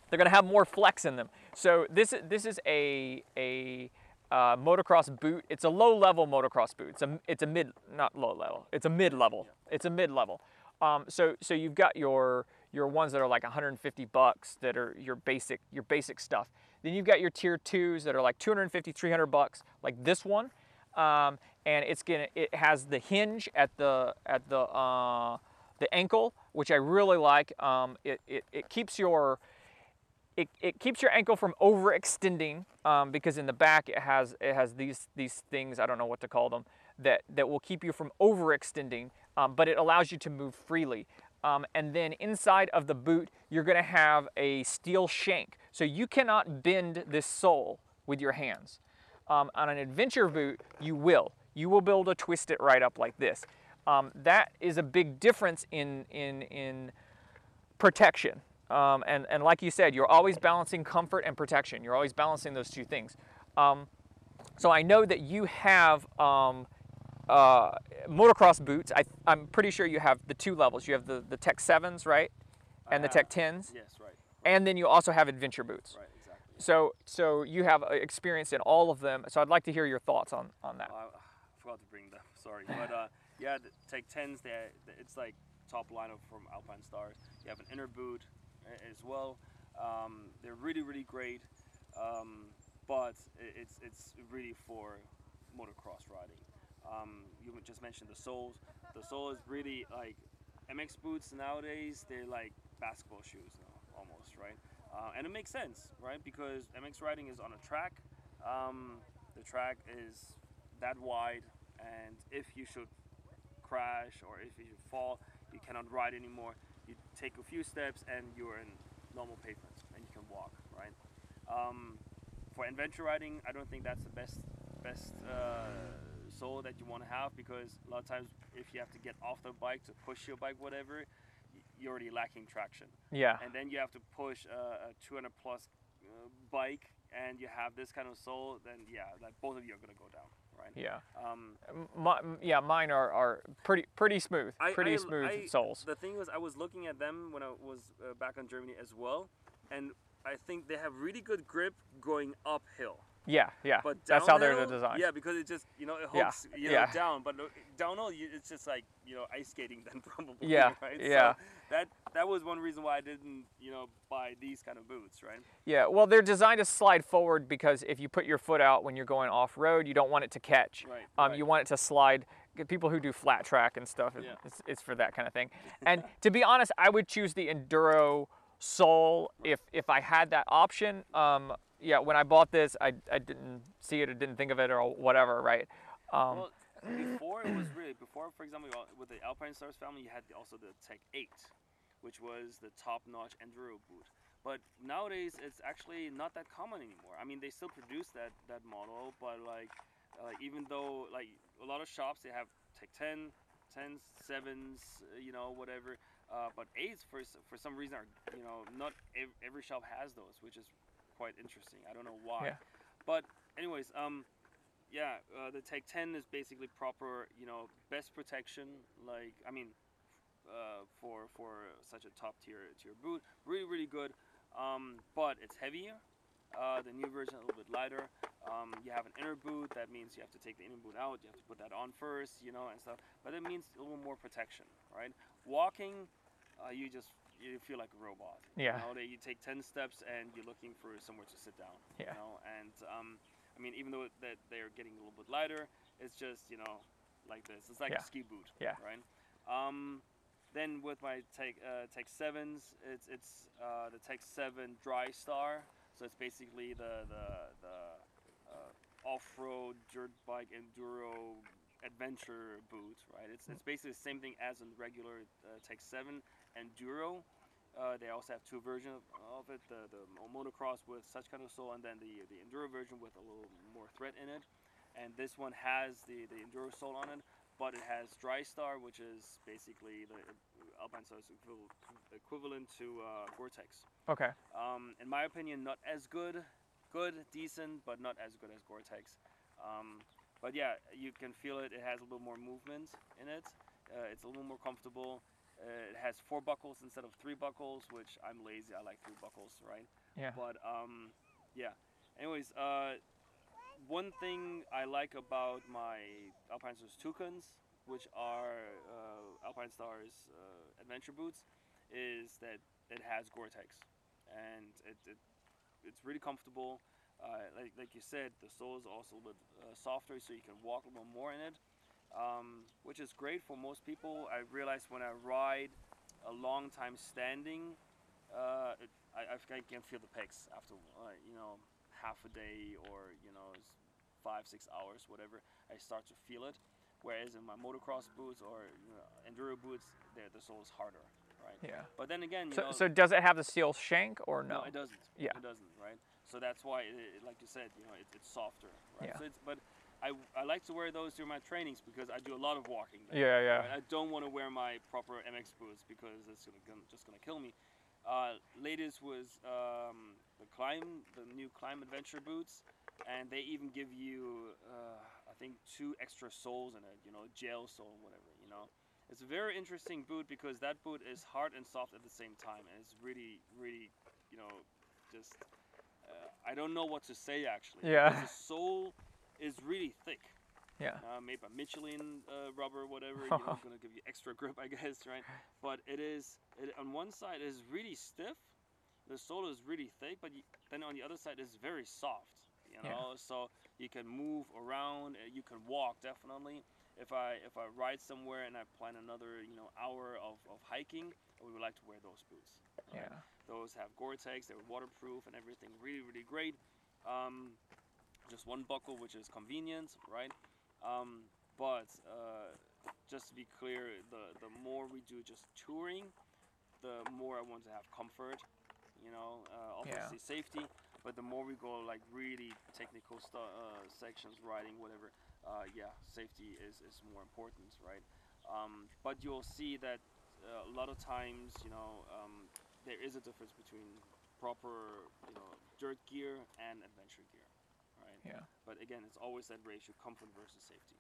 They're gonna have more flex in them. So this this is a a uh, motocross boot. It's a low level motocross boot. It's a it's a mid not low level. It's a mid level. It's a mid level. Um, so so you've got your your ones that are like 150 bucks that are your basic your basic stuff. Then you've got your tier twos that are like 250 300 bucks like this one. Um, and it's gonna it has the hinge at the at the uh, the ankle, which I really like. Um, it, it, it keeps your it, it keeps your ankle from overextending um, because in the back it has it has these these things I don't know what to call them that that will keep you from overextending, um, but it allows you to move freely. Um, and then inside of the boot, you're to have a steel shank, so you cannot bend this sole with your hands. Um, on an adventure boot, you will. You will be able to twist it right up like this. Um, that is a big difference in in in protection. Um, and, and like you said, you're always balancing comfort and protection. You're always balancing those two things. Um, so I know that you have um, uh, motocross boots. I, I'm pretty sure you have the two levels. You have the, the Tech 7s, right? And the Tech 10s. Yes, right. And then you also have adventure boots. Right, exactly. So, so you have uh, experience in all of them. So I'd like to hear your thoughts on, on that. Uh, I forgot to bring them. Sorry, but uh, yeah, the Tech 10s. They it's like top lineup from Alpinestars. You have an inner boot as well. Um, they're really really great, um, but it's it's really for motocross riding. Um, you just mentioned the soles. The sole is really like MX boots nowadays. They're like basketball shoes almost right. Uh, and it makes sense, right? Because MX riding is on a track. Um, the track is that wide, and if you should crash or if you fall, you cannot ride anymore. You take a few steps and you're in normal pavement and you can walk, right? Um, for adventure riding, I don't think that's the best best uh, sole that you want to have because a lot of times if you have to get off the bike to push your bike, whatever, you're already lacking traction Yeah. and then you have to push a, a 200 plus uh, bike and you have this kind of sole then yeah like both of you are going to go down right Yeah. um, My, yeah, mine are, are pretty pretty smooth, I- pretty I- smooth I- soles. the thing was i was looking at them when i was uh, back in germany as well and i think they have really good grip going uphill Yeah, yeah. but That's how they're designed. yeah because it just you know it Yeah, you know yeah. down but uh, downhill it's just like you know ice skating then (laughs) probably Yeah, right yeah. so that that was one reason why i didn't you know buy these kind of boots right Yeah, well, they're designed to slide forward because if you put your foot out when you're going off road, you don't want it to catch. Right, Um, right. You want it to slide. People who do flat track and stuff, Yeah. it's, it's for that kind of thing. (laughs) And to be honest, I would choose the Enduro sole if if I had that option. Um, yeah, when I bought this, I, I didn't see it or didn't think of it or whatever, right? Um, Well, before it was really before, for example, with the Alpinestars family, you had also the Tech 8, which was the top-notch enduro boot. But nowadays, it's actually not that common anymore. I mean, they still produce that that model, but like, uh, even though like a lot of shops they have Tech 10, 10s, 7s, uh, you know, whatever. Uh, but 8s for for some reason are you know not ev- every shop has those, which is quite interesting. I don't know why. Yeah. But anyways, um, yeah, uh, the Tech 10 is basically proper, you know, best protection. Like, I mean, uh, for for such a top tier tier boot, really really good. Um, but it's heavier. Uh, the new version a little bit lighter. Um, you have an inner boot. That means you have to take the inner boot out. You have to put that on first, you know, and stuff. But it means a little more protection, right? Walking, uh, you just you feel like a robot. Yeah. You know, that you take ten steps and you're looking for somewhere to sit down. Yeah. You know, and um, I mean, even though that they're getting a little bit lighter, it's just you know like this. It's like Yeah. a ski boot. Yeah. Right. Um, then with my Tech uh, Tech Sevens, it's it's uh, the Tech Seven Drystar. So it's basically the the the uh, off-road dirt bike enduro adventure boot, right? It's, it's basically the same thing as a regular uh, Tech 7 Enduro. Uh, they also have two versions of it, the, the motocross with such kind of sole and then the, the enduro version with a little more thread in it. And this one has the, the enduro sole on it, but it has Drystar, which is basically the Alpinestars equivalent, equivalent to uh, Gore-Tex. Okay. Um, in my opinion, not as good, good, decent, but not as good as Gore-Tex. Um, but yeah, you can feel it. It has a little more movement in it. Uh, it's a little more comfortable. Uh, it has four buckles instead of three buckles, which I'm lazy. I like three buckles, right? Yeah. But um, yeah. Anyways, uh, one thing I like about my Alpinestars Toucans, which are uh, Alpinestars uh, adventure boots, is that it has Gore-Tex, and it, it it's really comfortable. Uh, like, like you said, the sole is also a little bit uh, softer, so you can walk a little more in it, um, which is great for most people. I realized when I ride a long time standing, uh, it, I, I can feel the pecs after uh, you know half a day or you know five six hours whatever. I start to feel it. Whereas in my motocross boots or you know, enduro boots, the the sole is harder, right? Yeah. But then again, you So, know, so does it have the steel shank or no? it doesn't. Yeah. It doesn't, right? So that's why, it, it- like you said, you know, it, it's softer, right? Yeah. So it's, but I, I like to wear those during my trainings because I do a lot of walking. Yeah, yeah. right? I don't want to wear my proper MX boots because it's gonna, gonna just gonna kill me. Uh, latest was um, the Klim, the new Klim adventure boots, and they even give you, uh, I think, two extra soles in it. You know, gel sole, whatever. You know, it's a very interesting boot because that boot is hard and soft at the same time, and it's really, really, you know, just. Uh, I don't know what to say actually. Yeah. The sole is really thick Yeah. uh, made by Michelin uh, rubber, whatever. You know, (laughs) gonna give you extra grip, I guess, right? But it is it, on one side is really stiff, the sole is really thick, but you, then on the other side is very soft. You Yeah. know, so you can move around, uh, you can walk definitely. If I if I ride somewhere and I plan another you know hour of, of hiking, we would like to wear those boots. right? Yeah. Those have Gore-Tex, they're waterproof and everything. Really, really great. Um, just one buckle, which is convenient, right? Um, but uh, just to be clear, the the more we do just touring, the more I want to have comfort. You know, uh, obviously safety. But the more we go like really technical uh, sections, riding, whatever, uh, yeah, safety is, is more important, right? Um, but you'll see that uh, a lot of times, you know, um, there is a difference between proper, you know, dirt gear and adventure gear? Yeah. But again, it's always that ratio: comfort versus safety.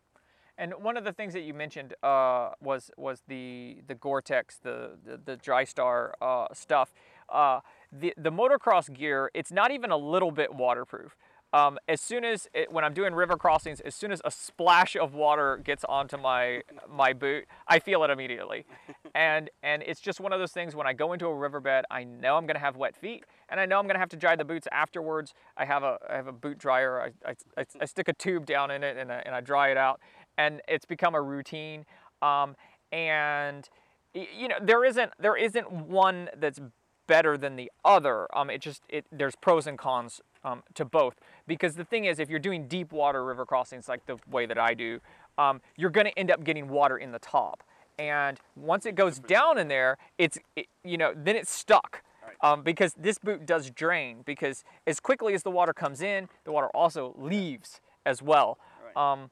And one of the things that you mentioned uh, was was the the Gore-Tex, the the, the DryStar uh, stuff. Uh, the the motocross gear, it's not even a little bit waterproof. Um, as soon as it, when I'm doing river crossings, as soon as a splash of water gets onto my my boot, I feel it immediately. And and it's just one of those things. When I go into a riverbed, I know I'm to have wet feet, and I know I'm to have to dry the boots afterwards. I have a I have a boot dryer. I, I, I, I stick a tube down in it and I, and I dry it out, and it's become a routine. Um, and you know there isn't there isn't one that's better than the other. Um, it just it there's pros and cons um, to both because the thing is if you're doing deep water river crossings like the way that I do, um, you're going to end up getting water in the top, and once it goes down in there, it's it, you know then it's stuck. Um, because this boot does drain because as quickly as the water comes in, the water also leaves as well. Um,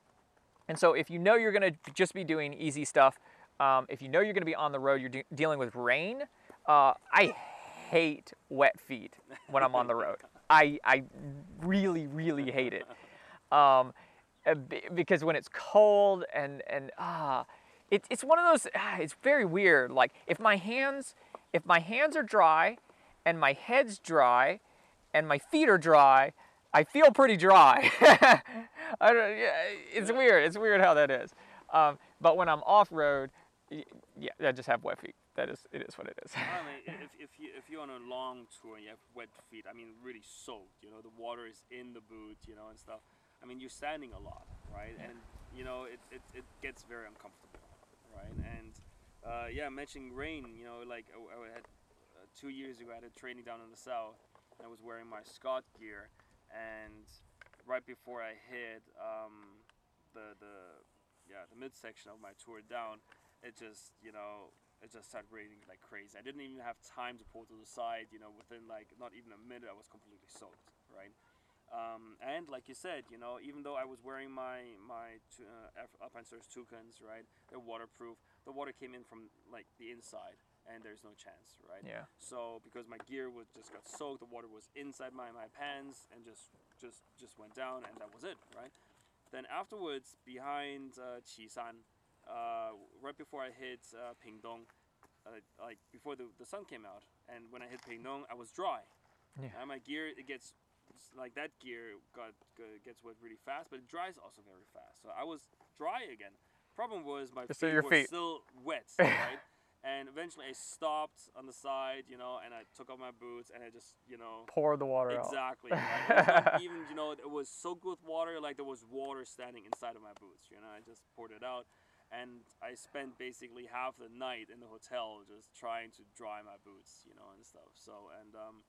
and so if you know you're going to just be doing easy stuff, um, if you know you're going to be on the road, you're de- dealing with rain. Uh, I hate wet feet when I'm on the road. I, I really, really hate it. Um, uh, because when it's cold and, and ah, it, it's one of those, ah, it's very weird. Like if my hands, if my hands are dry and my head's dry and my feet are dry, I feel pretty dry. (laughs) I don't, yeah, it's weird. It's weird how that is. Um, but when I'm off road, yeah, I just have wet feet. That is it is what it is. I mean, (laughs) if, if you if you're on a long tour and you have wet feet, I mean, really soaked. You know, the water is in the boot, you know, and stuff. I mean, you're standing a lot, right? And you know, it, it, it gets very uncomfortable, right? And uh, yeah, mentioning rain, you know, like I, I had uh, two years ago, I had a training down in the south, and I was wearing my Scott gear, and right before I hit um, the the yeah the midsection of my tour down, it just you know it just started raining like crazy. I didn't even have time to pull to the side. You know, within like not even a minute, I was completely soaked. Right. Um, and like you said, you know, even though I was wearing my my uh, Alpinestars toucans, right, they're waterproof. The water came in from like the inside, and there's no chance, right? Yeah. So because my gear was just got soaked, the water was inside my, my pants and just just just went down, and that was it, right? Then afterwards, behind uh, Qishan, uh, right before I hit uh, Pingdong, uh, like before the, the sun came out, and when I hit Pingdong, I was dry. Yeah. And my gear it gets like that gear got, gets wet really fast, but it dries also very fast. So I was dry again. Problem was my So feet were feet. still wet, (laughs) right? and eventually I stopped on the side, you know, and I took off my boots and I just, you know, poured the water out. exactly. (laughs) right? It was not even, you know, it was soaked with water, like there was water standing inside of my boots. You know, I just poured it out, and I spent basically half the night in the hotel just trying to dry my boots, you know, and stuff. So and um,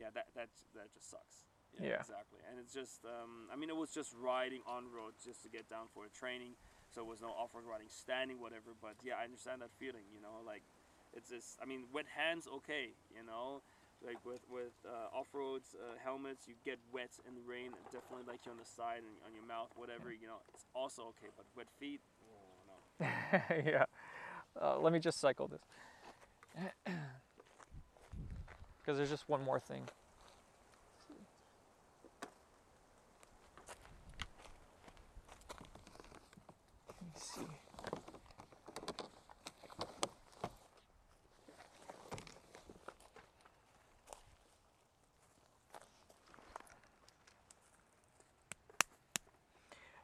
yeah, that that that just sucks. Yeah. exactly. And it's just, um, I mean, it was just riding on road just to get down for a training. So it was no off-road riding, standing, whatever. But yeah, I understand that feeling. You know, like it's just, I mean, wet hands, okay. You know, like with with uh, off roads uh, helmets, you get wet in the rain, definitely like you on the side and on your mouth, whatever. You know, it's also okay. But wet feet. (laughs) yeah. Uh, let me just cycle this. (clears throat) Because there's just one more thing.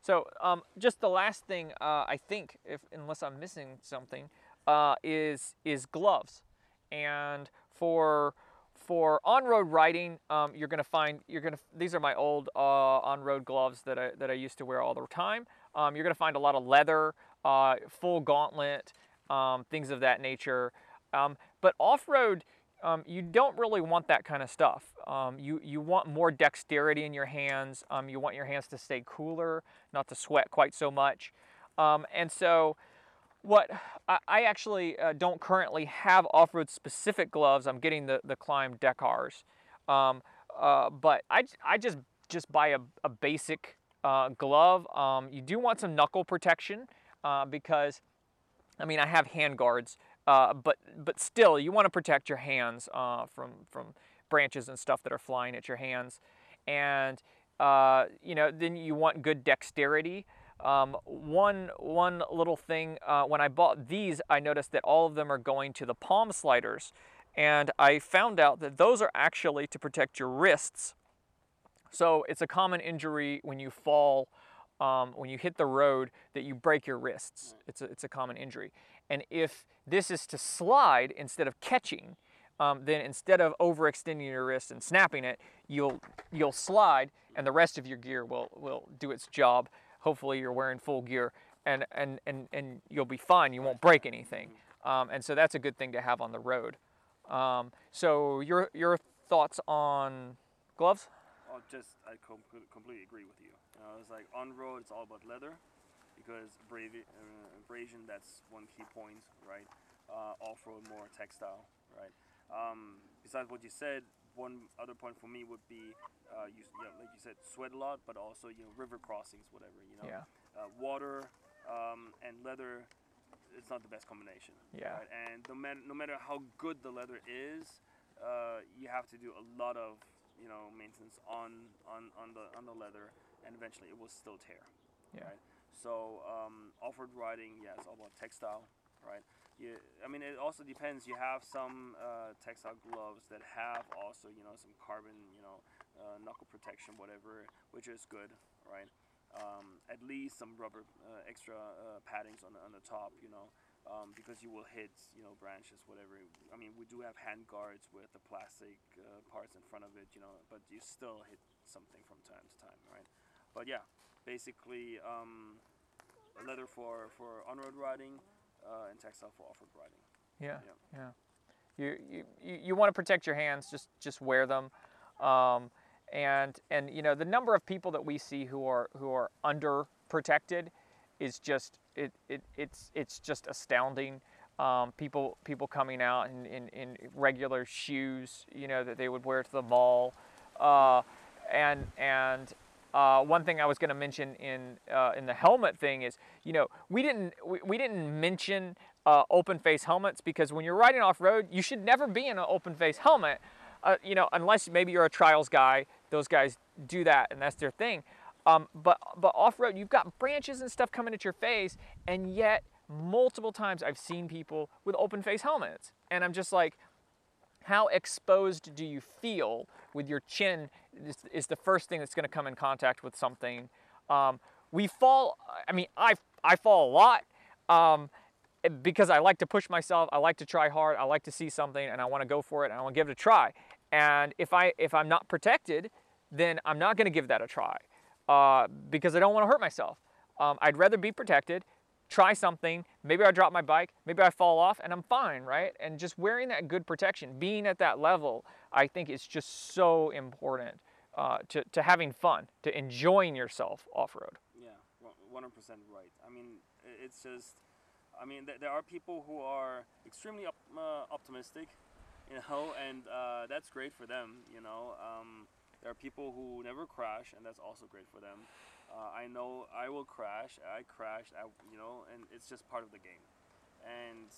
So, um, just the last thing uh, I think, if unless I'm missing something, uh, is is gloves, and for for on-road riding, um, you're gonna find you're gonna these are my old uh, on-road gloves that I that I used to wear all the time. Um, you're gonna find a lot of leather, uh, full gauntlet, um, things of that nature. Um, but off-road, um, you don't really want that kind of stuff. Um, you you want more dexterity in your hands. Um, you want your hands to stay cooler, not to sweat quite so much. Um, and so, what I, I actually uh, don't currently have off-road specific gloves. I'm getting the the Klim Dakars, um, uh, but I, I just just buy a, a basic uh, glove. Um, you do want some knuckle protection uh, because I mean, I have hand guards, uh, but but still, you want to protect your hands uh, from from branches and stuff that are flying at your hands, and uh, you know, then you want good dexterity. Um, one one little thing uh, when I bought these, I noticed that all of them are going to the palm sliders, and I found out that those are actually to protect your wrists. So it's a common injury when you fall, um, when you hit the road, that you break your wrists. It's a, it's a common injury. And if this is to slide instead of catching, um, then instead of overextending your wrist and snapping it, you'll you'll slide, and the rest of your gear will will do its job. Hopefully, you're wearing full gear, and and and and you'll be fine. You won't break anything. Um, and so that's a good thing to have on the road. Um, so your your thoughts on gloves? Oh, just I com- completely agree with you. You know, it's like on road, it's all about leather, because uh, abrasion that's one key point, right? Uh, off road more textile, right? Um, besides what you said, one other point for me would be, uh, you, yeah, like you said, sweat a lot, but also you know river crossings, whatever. You know, Yeah. uh, water um, and leather, it's not the best combination. Yeah. Right? And no matter no matter how good the leather is, uh, you have to do a lot of you know maintenance on on on the on the leather, and eventually it will still tear. Yeah. Right. So um, off-road riding, yeah, it's all about textile, right? You, I mean, it also depends. You have some uh, textile gloves that have also, you know, some carbon, you know, uh, knuckle protection, whatever, which is good, right? Um, at least some rubber, uh, extra uh, paddings on the, on the top, you know, um, because you will hit you know branches, whatever. I mean, we do have hand guards with the plastic uh, parts in front of it, you know, but you still hit something from time to time, right? But yeah, basically um, leather for for on-road riding uh, and textile for off-road riding. Yeah, Yeah. yeah. You, you, you, you want to protect your hands, just, just wear them. Um, and, and, you know, the number of people that we see who are, who are under protected is just, it, it, it's, it's just astounding. Um, people, people coming out in, in, in regular shoes, you know, that they would wear to the mall. Uh, and, and, uh, one thing I was going to mention in uh, in the helmet thing is, you know, we didn't we, we didn't mention uh, open face helmets because when you're riding off road, you should never be in an open face helmet, uh, you know, unless maybe you're a trials guy. Those guys do that, and that's their thing. Um, but but off road, you've got branches and stuff coming at your face, and yet multiple times I've seen people with open face helmets, and I'm just like, how exposed do you feel with your chin is, is the first thing that's going to come in contact with something um, we fall i mean i, I fall a lot um, because i like to push myself i like to try hard i like to see something and i want to go for it and i want to give it a try and if i if i'm not protected then i'm not going to give that a try uh, because i don't want to hurt myself um, i'd rather be protected try something. Maybe I drop my bike, maybe I fall off, and I'm fine, right? And just wearing that good protection, being at that level, I think is just so important uh, to, to having fun, to enjoying yourself off road. Yeah, one hundred percent right. I mean, it's just, I mean, th- there are people who are extremely op- uh, optimistic, you know, (laughs) and uh, that's great for them. You know, um, there are people who never crash, and that's also great for them. Uh, I know I will crash. I crashed. I, you know, and it's just part of the game, and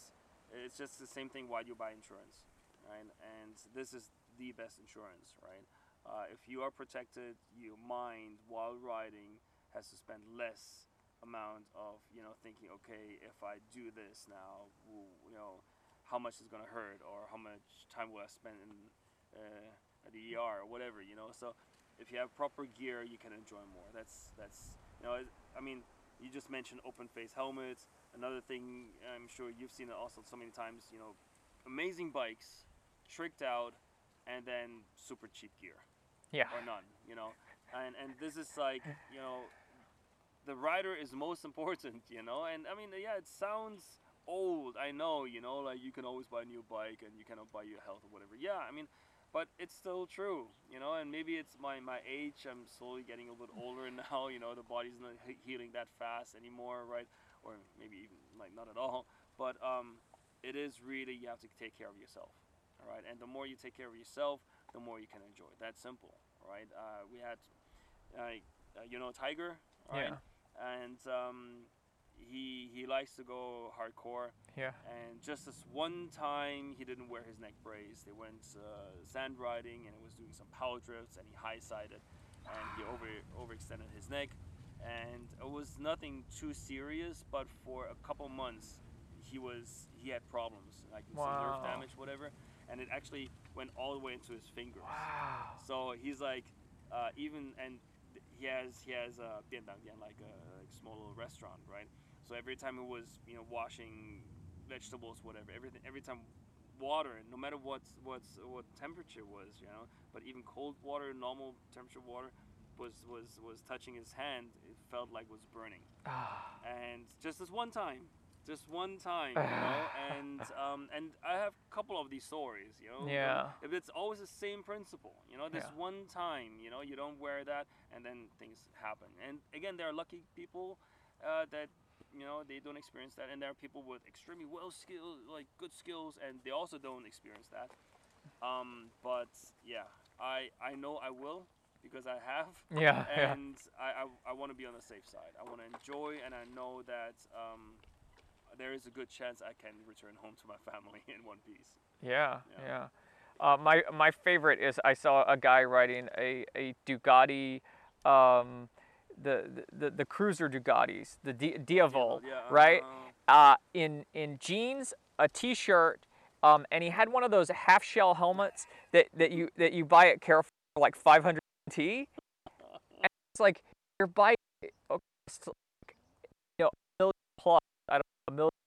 it's just the same thing. Why do you buy insurance, right? And this is the best insurance, right? Uh, if you are protected, your mind while riding has to spend less amount of you know thinking okay if i do this now you know how much is going to hurt or how much time will i spend in uh, at the er or whatever you know? So if you have proper gear you can enjoy more. That's that's you know i mean you just mentioned open face helmets. Another thing i'm sure you've seen it also so many times you know amazing bikes tricked out and then super cheap gear Yeah. or none, you know. And and this is like, you know, the rider is most (laughs) important, you know. And I mean, yeah, it sounds old, I know, you know, like you can always buy a new bike and you cannot buy your health or whatever. Yeah, I mean, but it's still true, you know. And maybe it's my my age. I'm slowly getting a little bit older (laughs) now. You know, the body's not healing that fast anymore, right? Or maybe even like not at all. But um, it is really you have to take care of yourself, all right. And the more you take care of yourself, the more you can enjoy. That's simple, right? Uh, we had, uh, uh, you know, Tiger, right? Yeah. And um, he he likes to go hardcore. Yeah. And just this one time, he didn't wear his neck brace. They went uh, sand riding and he was doing some power drifts, and he high sided, and he over overextended his neck, and it was nothing too serious. But for a couple months, he was he had problems, like some Wow. nerve damage, whatever, and it actually went all the way into his fingers. Wow. So he's like, uh, even and he has he has a biendangdian like a like small little restaurant, right? So every time he was you know washing vegetables, whatever, everything every time water, no matter what what's what temperature was, you know, but even cold water, normal temperature water, was was was touching his hand, it felt like it was burning. Ah. And just this one time, just one time, you (sighs) know, and um, and I have a couple of these stories, you know. Yeah. If it's always the same principle, you know, this Yeah. one time, you know, you don't wear that, and then things happen. And again, there are lucky people uh, that you know they don't experience that, and there are people with extremely well skilled, like good skills, and they also don't experience that. Um, but yeah, I I know I will because I have Yeah. (laughs) Yeah. and I, I, I want to be on the safe side. I want to enjoy, and I know that um, there is a good chance I can return home to my family (laughs) in one piece. Yeah, Yeah. yeah. Uh, my my favorite is I saw a guy riding a, a Ducati, um, the, the the cruiser Ducatis, the Di- Diavel, Yeah, right? uh, Uh, in in jeans, a t-shirt, um, and he had one of those half shell helmets that, that you that you buy at Carrefour for like 500 T. (laughs) And it's like your bike, okay, it's like, you know, a million plus, I don't know, a million